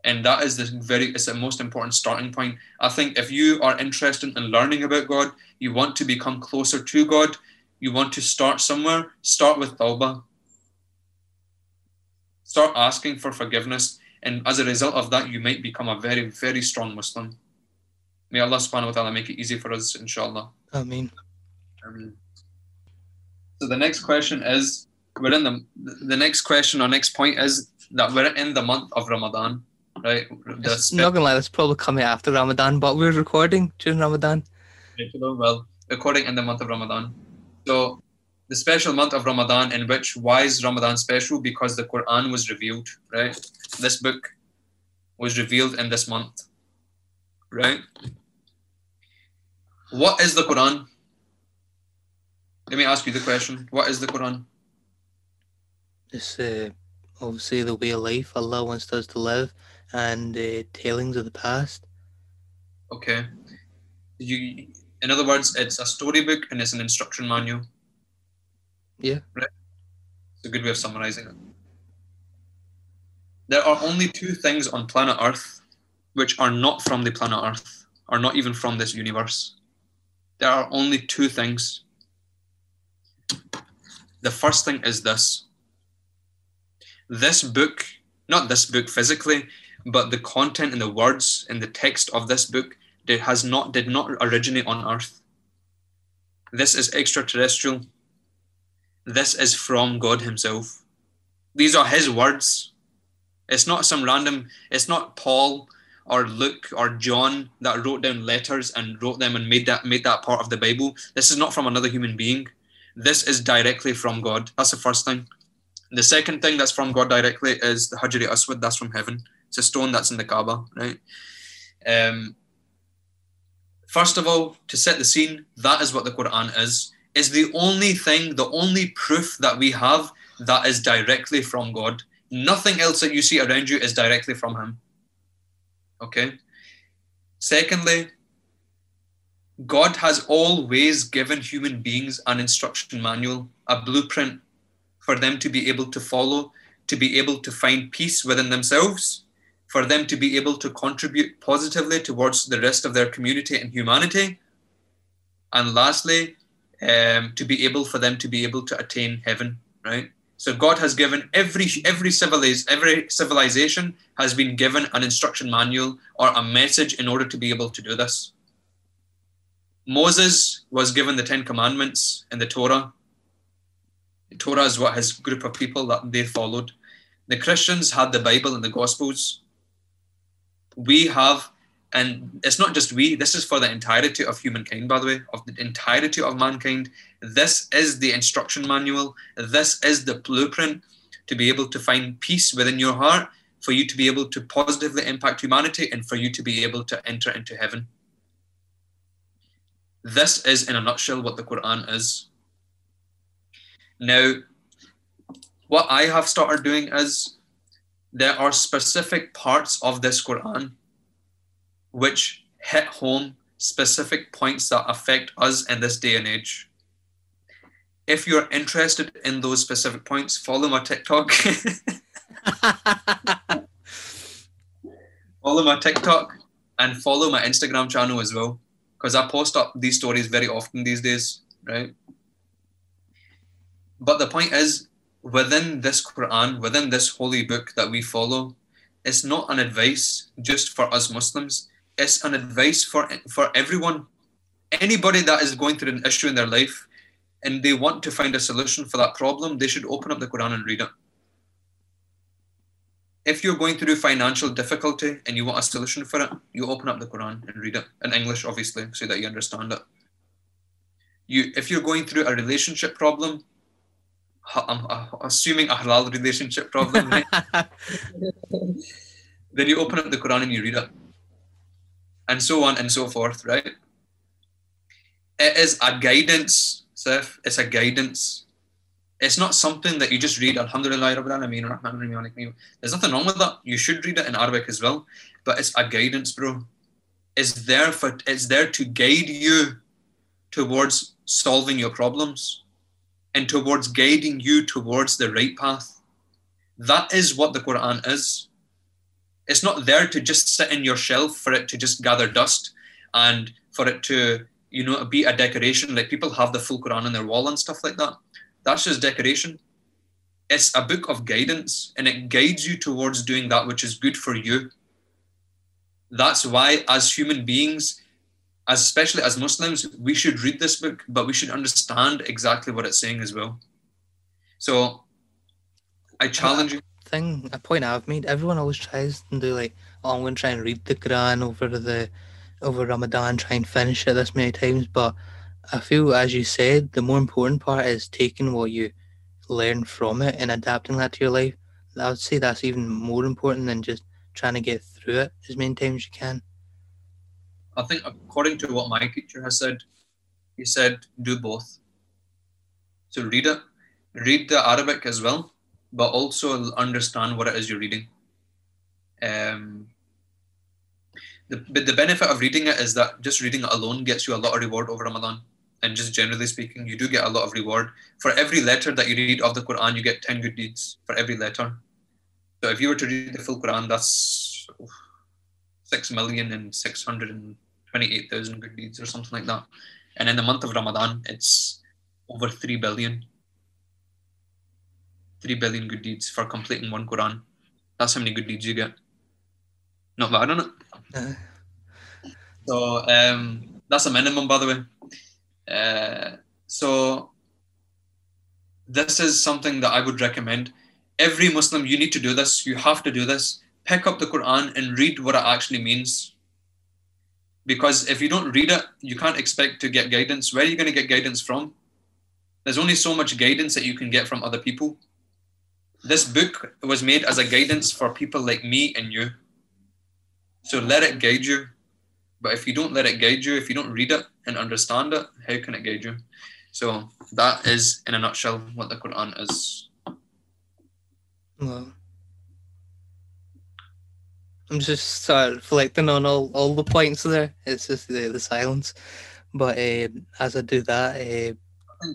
And that is the very it's the most important starting point. I think if you are interested in learning about God, you want to become closer to God, you want to start somewhere, start with Tawbah. Start asking for forgiveness and as a result of that, you might become a very, very strong Muslim. May Allah subhanahu wa ta'ala make it easy for us, inshallah. Ameen. Ameen. So the next question is we're in the the next question or next point is that we're in the month of Ramadan, right? It's not gonna lie, that's probably coming after Ramadan, but we're recording during Ramadan. well, recording in the month of Ramadan. So the special month of Ramadan in which why is Ramadan special? Because the Quran was revealed, right? This book was revealed in this month, right? What is the Quran? Let me ask you the question. What is the Quran? It's uh, obviously the way of life Allah wants us to live and uh, tellings of the past. Okay. You, in other words, it's a storybook and it's an instruction manual. Yeah. It's a good way of summarizing it. There are only two things on planet Earth which are not from the planet Earth, are not even from this universe. There are only two things. The first thing is this. This book, not this book physically, but the content and the words in the text of this book did, has not did not originate on Earth. This is extraterrestrial. This is from God Himself. These are His words. It's not some random, it's not Paul or Luke or John that wrote down letters and wrote them and made that made that part of the Bible. This is not from another human being. This is directly from God. That's the first thing. The second thing that's from God directly is the Hajar Aswad. That's from heaven. It's a stone that's in the Kaaba, right? Um, first of all, to set the scene, that is what the Quran is. Is the only thing, the only proof that we have that is directly from God. Nothing else that you see around you is directly from Him. Okay. Secondly, God has always given human beings an instruction manual, a blueprint for them to be able to follow, to be able to find peace within themselves, for them to be able to contribute positively towards the rest of their community and humanity. And lastly, um, to be able for them to be able to attain heaven, right? So God has given every every civiliz- every civilization has been given an instruction manual or a message in order to be able to do this. Moses was given the Ten Commandments in the Torah. The Torah is what his group of people that they followed. The Christians had the Bible and the Gospels. We have, and it's not just we, this is for the entirety of humankind, by the way, of the entirety of mankind. This is the instruction manual. This is the blueprint to be able to find peace within your heart, for you to be able to positively impact humanity, and for you to be able to enter into heaven. This is, in a nutshell, what the Quran is. Now, what I have started doing is there are specific parts of this Quran which hit home specific points that affect us in this day and age. If you're interested in those specific points, follow my TikTok. follow my TikTok and follow my Instagram channel as well because I post up these stories very often these days, right? But the point is, within this Quran, within this holy book that we follow, it's not an advice just for us Muslims. It's an advice for for everyone, anybody that is going through an issue in their life, and they want to find a solution for that problem. They should open up the Quran and read it if you're going through financial difficulty and you want a solution for it, you open up the Quran and read it in English, obviously, so that you understand it. You, if you're going through a relationship problem, I'm um, uh, assuming a halal relationship problem, right? then you open up the Quran and you read it, and so on and so forth, right? It is a guidance, Saif. It's a guidance it's not something that you just read Alhamdulillah There's nothing wrong with that. You should read it in Arabic as well. But it's a guidance, bro. It's there for it's there to guide you towards solving your problems and towards guiding you towards the right path. That is what the Quran is. It's not there to just sit in your shelf for it to just gather dust and for it to, you know, be a decoration. Like people have the full Quran on their wall and stuff like that. That's just decoration. It's a book of guidance and it guides you towards doing that which is good for you. That's why, as human beings, especially as Muslims, we should read this book, but we should understand exactly what it's saying as well. So I challenge you. Thing, a point I've made, everyone always tries to do like, oh, I'm going to try and read the Quran over the over Ramadan, try and finish it this many times, but I feel, as you said, the more important part is taking what you learn from it and adapting that to your life. I would say that's even more important than just trying to get through it as many times as you can. I think, according to what my teacher has said, he said, do both. So read it, read the Arabic as well, but also understand what it is you're reading. Um, the, the benefit of reading it is that just reading it alone gets you a lot of reward over Ramadan and just generally speaking, you do get a lot of reward. For every letter that you read of the Quran, you get 10 good deeds for every letter. So if you were to read the full Quran, that's 6,628,000 good deeds or something like that. And in the month of Ramadan, it's over 3 billion. 3 billion good deeds for completing one Quran. That's how many good deeds you get. Not bad, isn't it? Uh. So um, that's a minimum, by the way. Uh, so this is something that I would recommend. Every Muslim, you need to do this. You have to do this. Pick up the Quran and read what it actually means. Because if you don't read it, you can't expect to get guidance. Where are you going to get guidance from? There's only so much guidance that you can get from other people. This book was made as a guidance for people like me and you. So let it guide you. But if you don't let it guide you, if you don't read it and understand it, how can it guide you? So that is, in a nutshell, what the Quran is. Well, I'm just sort of reflecting on all, all the points there. It's just the, the silence. But uh, as I do that, uh,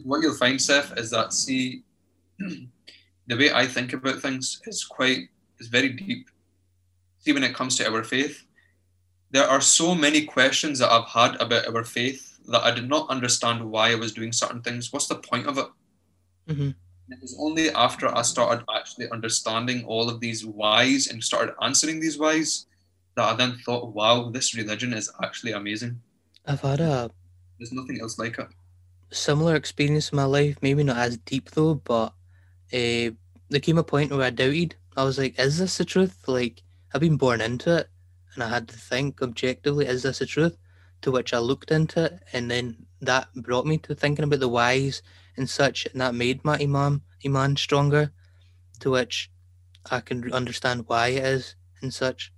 what you'll find, Saif, is that see, the way I think about things is quite is very deep. See, when it comes to our faith, there are so many questions that I've had about our faith that I did not understand why I was doing certain things. What's the point of it? Mhm. It was only after I started actually understanding all of these whys and started answering these whys that I then thought, wow, this religion is actually amazing. I've had a There's nothing else like it. similar experience in my life, maybe not as deep though, but uh, there came a point where I doubted. I was like, is this the truth? Like, I've been born into it, and I had to think objectively, is this the truth? To which I looked into it, and then that brought me to thinking about the whys and such, and that made my iman, iman stronger, to which I can understand why it is and such.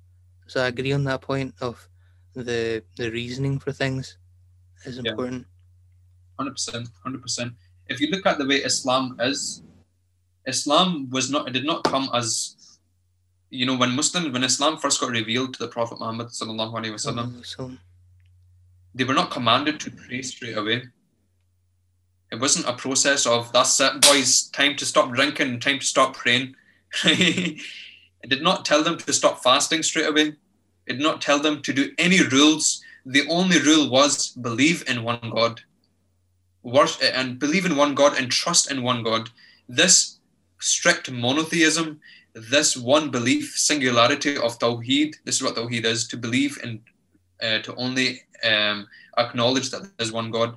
So I agree on that point of the the reasoning for things is Yeah. important. Hundred percent, hundred percent. If you look at the way Islam is, Islam was not. It did not come as, you know, when Muslims, when Islam first got revealed to the Prophet Muhammad sallallahu alaihi wasallam, So, they were not commanded to pray straight away. It wasn't a process of that's it, boys. Time to stop drinking. Time to stop praying. it did not tell them to stop fasting straight away. It did not tell them to do any rules. The only rule was believe in one God worship and believe in one God and trust in one God. This strict monotheism, this one belief, singularity of Tawheed, this is what Tawheed is to believe and uh, to only um, acknowledge that there's one God.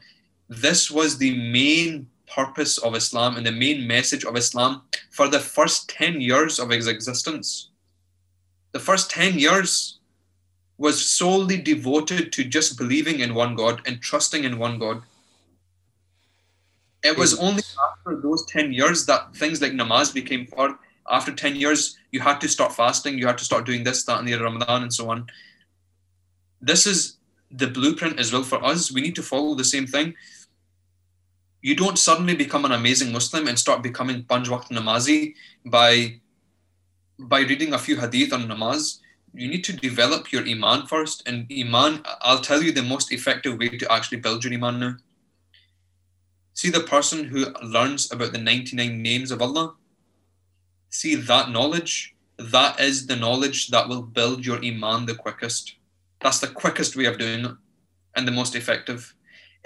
This was the main purpose of Islam and the main message of Islam for the first 10 years of its existence. The first 10 years was solely devoted to just believing in one God and trusting in one God. It was only after those 10 years that things like namaz became fard. After 10 years, you had to start fasting, you had to start doing this, that, and the other Ramadan, and so on. This is the blueprint as well for us. We need to follow the same thing. You don't suddenly become an amazing Muslim and start becoming Panj Waqt Namazi by, by reading a few hadith on namaz. You need to develop your Iman first. And Iman, I'll tell you the most effective way to actually build your Iman now. See the person who learns about the 99 names of Allah? See that knowledge? That is the knowledge that will build your Iman the quickest. That's the quickest way of doing it and the most effective.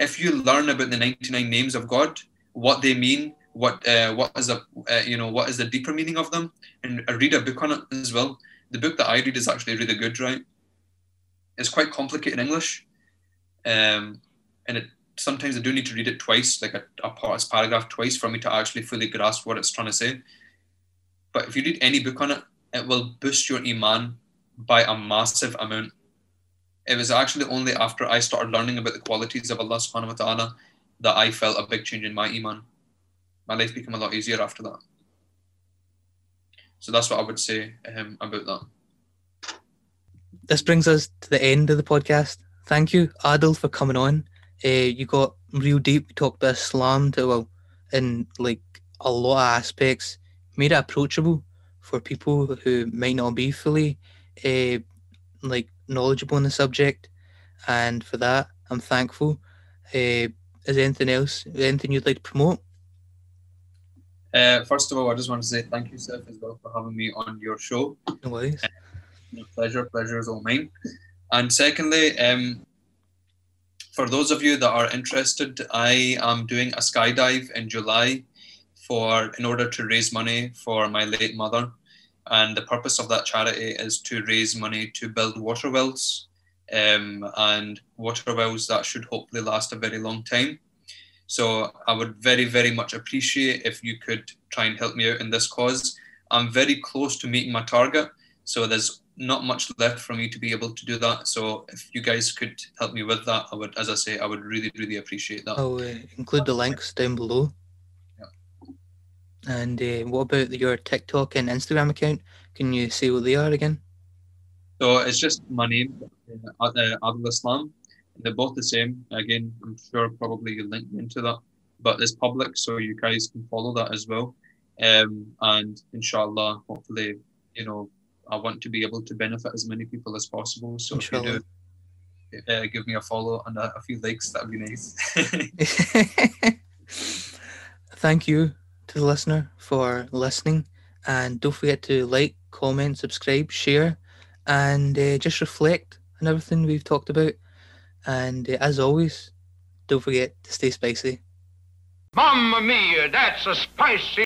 If you learn about the 99 names of God, what they mean, what uh, what is a uh, you know what is the deeper meaning of them, and read a book on it as well. The book that I read is actually really good, right? It's quite complicated in English, um, and it sometimes I do need to read it twice, like a, a paragraph twice, for me to actually fully grasp what it's trying to say. But if you read any book on it, it will boost your iman by a massive amount. It was actually only after I started learning about the qualities of Allah subhanahu wa ta'ala that I felt a big change in my iman. My life became a lot easier after that. So that's what I would say um, about that. this brings us to the end of the podcast. Thank you, Adail, for coming on. Uh, you got real deep. You talked about Islam to well, in like a lot of aspects. Made it approachable for people who might not be fully uh, like knowledgeable in the subject, and for that, I'm thankful. Uh, is there anything else? Anything you'd like to promote? Uh, first of all, I just want to say thank you, Saif, as well, for having me on your show. No worries. No, pleasure, pleasure is all mine. And secondly, um, for those of you that are interested, I am doing a skydive in July for in order to raise money for my late mother. And the purpose of that charity is to raise money to build water wells um, and water wells that should hopefully last a very long time. So I would very, very much appreciate if you could try and help me out in this cause. I'm very close to meeting my target, so there's not much left for me to be able to do that. So if you guys could help me with that, I would, as I say, I would really, really appreciate that. I'll uh, include the links down below. And uh, what about your TikTok and Instagram account? Can you say what they are again? So it's just my name, uh, uh, Adail Islam. They're both the same. Again, I'm sure probably you link me into that, but it's public, so you guys can follow that as well. Um, and inshallah, hopefully, you know, I want to be able to benefit as many people as possible. So if you do, uh, give me a follow and a, a few likes. That'd be nice. Thank you to the listener for listening. And don't forget to like, comment, subscribe, share, and uh, just reflect on everything we've talked about. And uh, as always, don't forget to stay spicy. Mamma mia, that's a spicy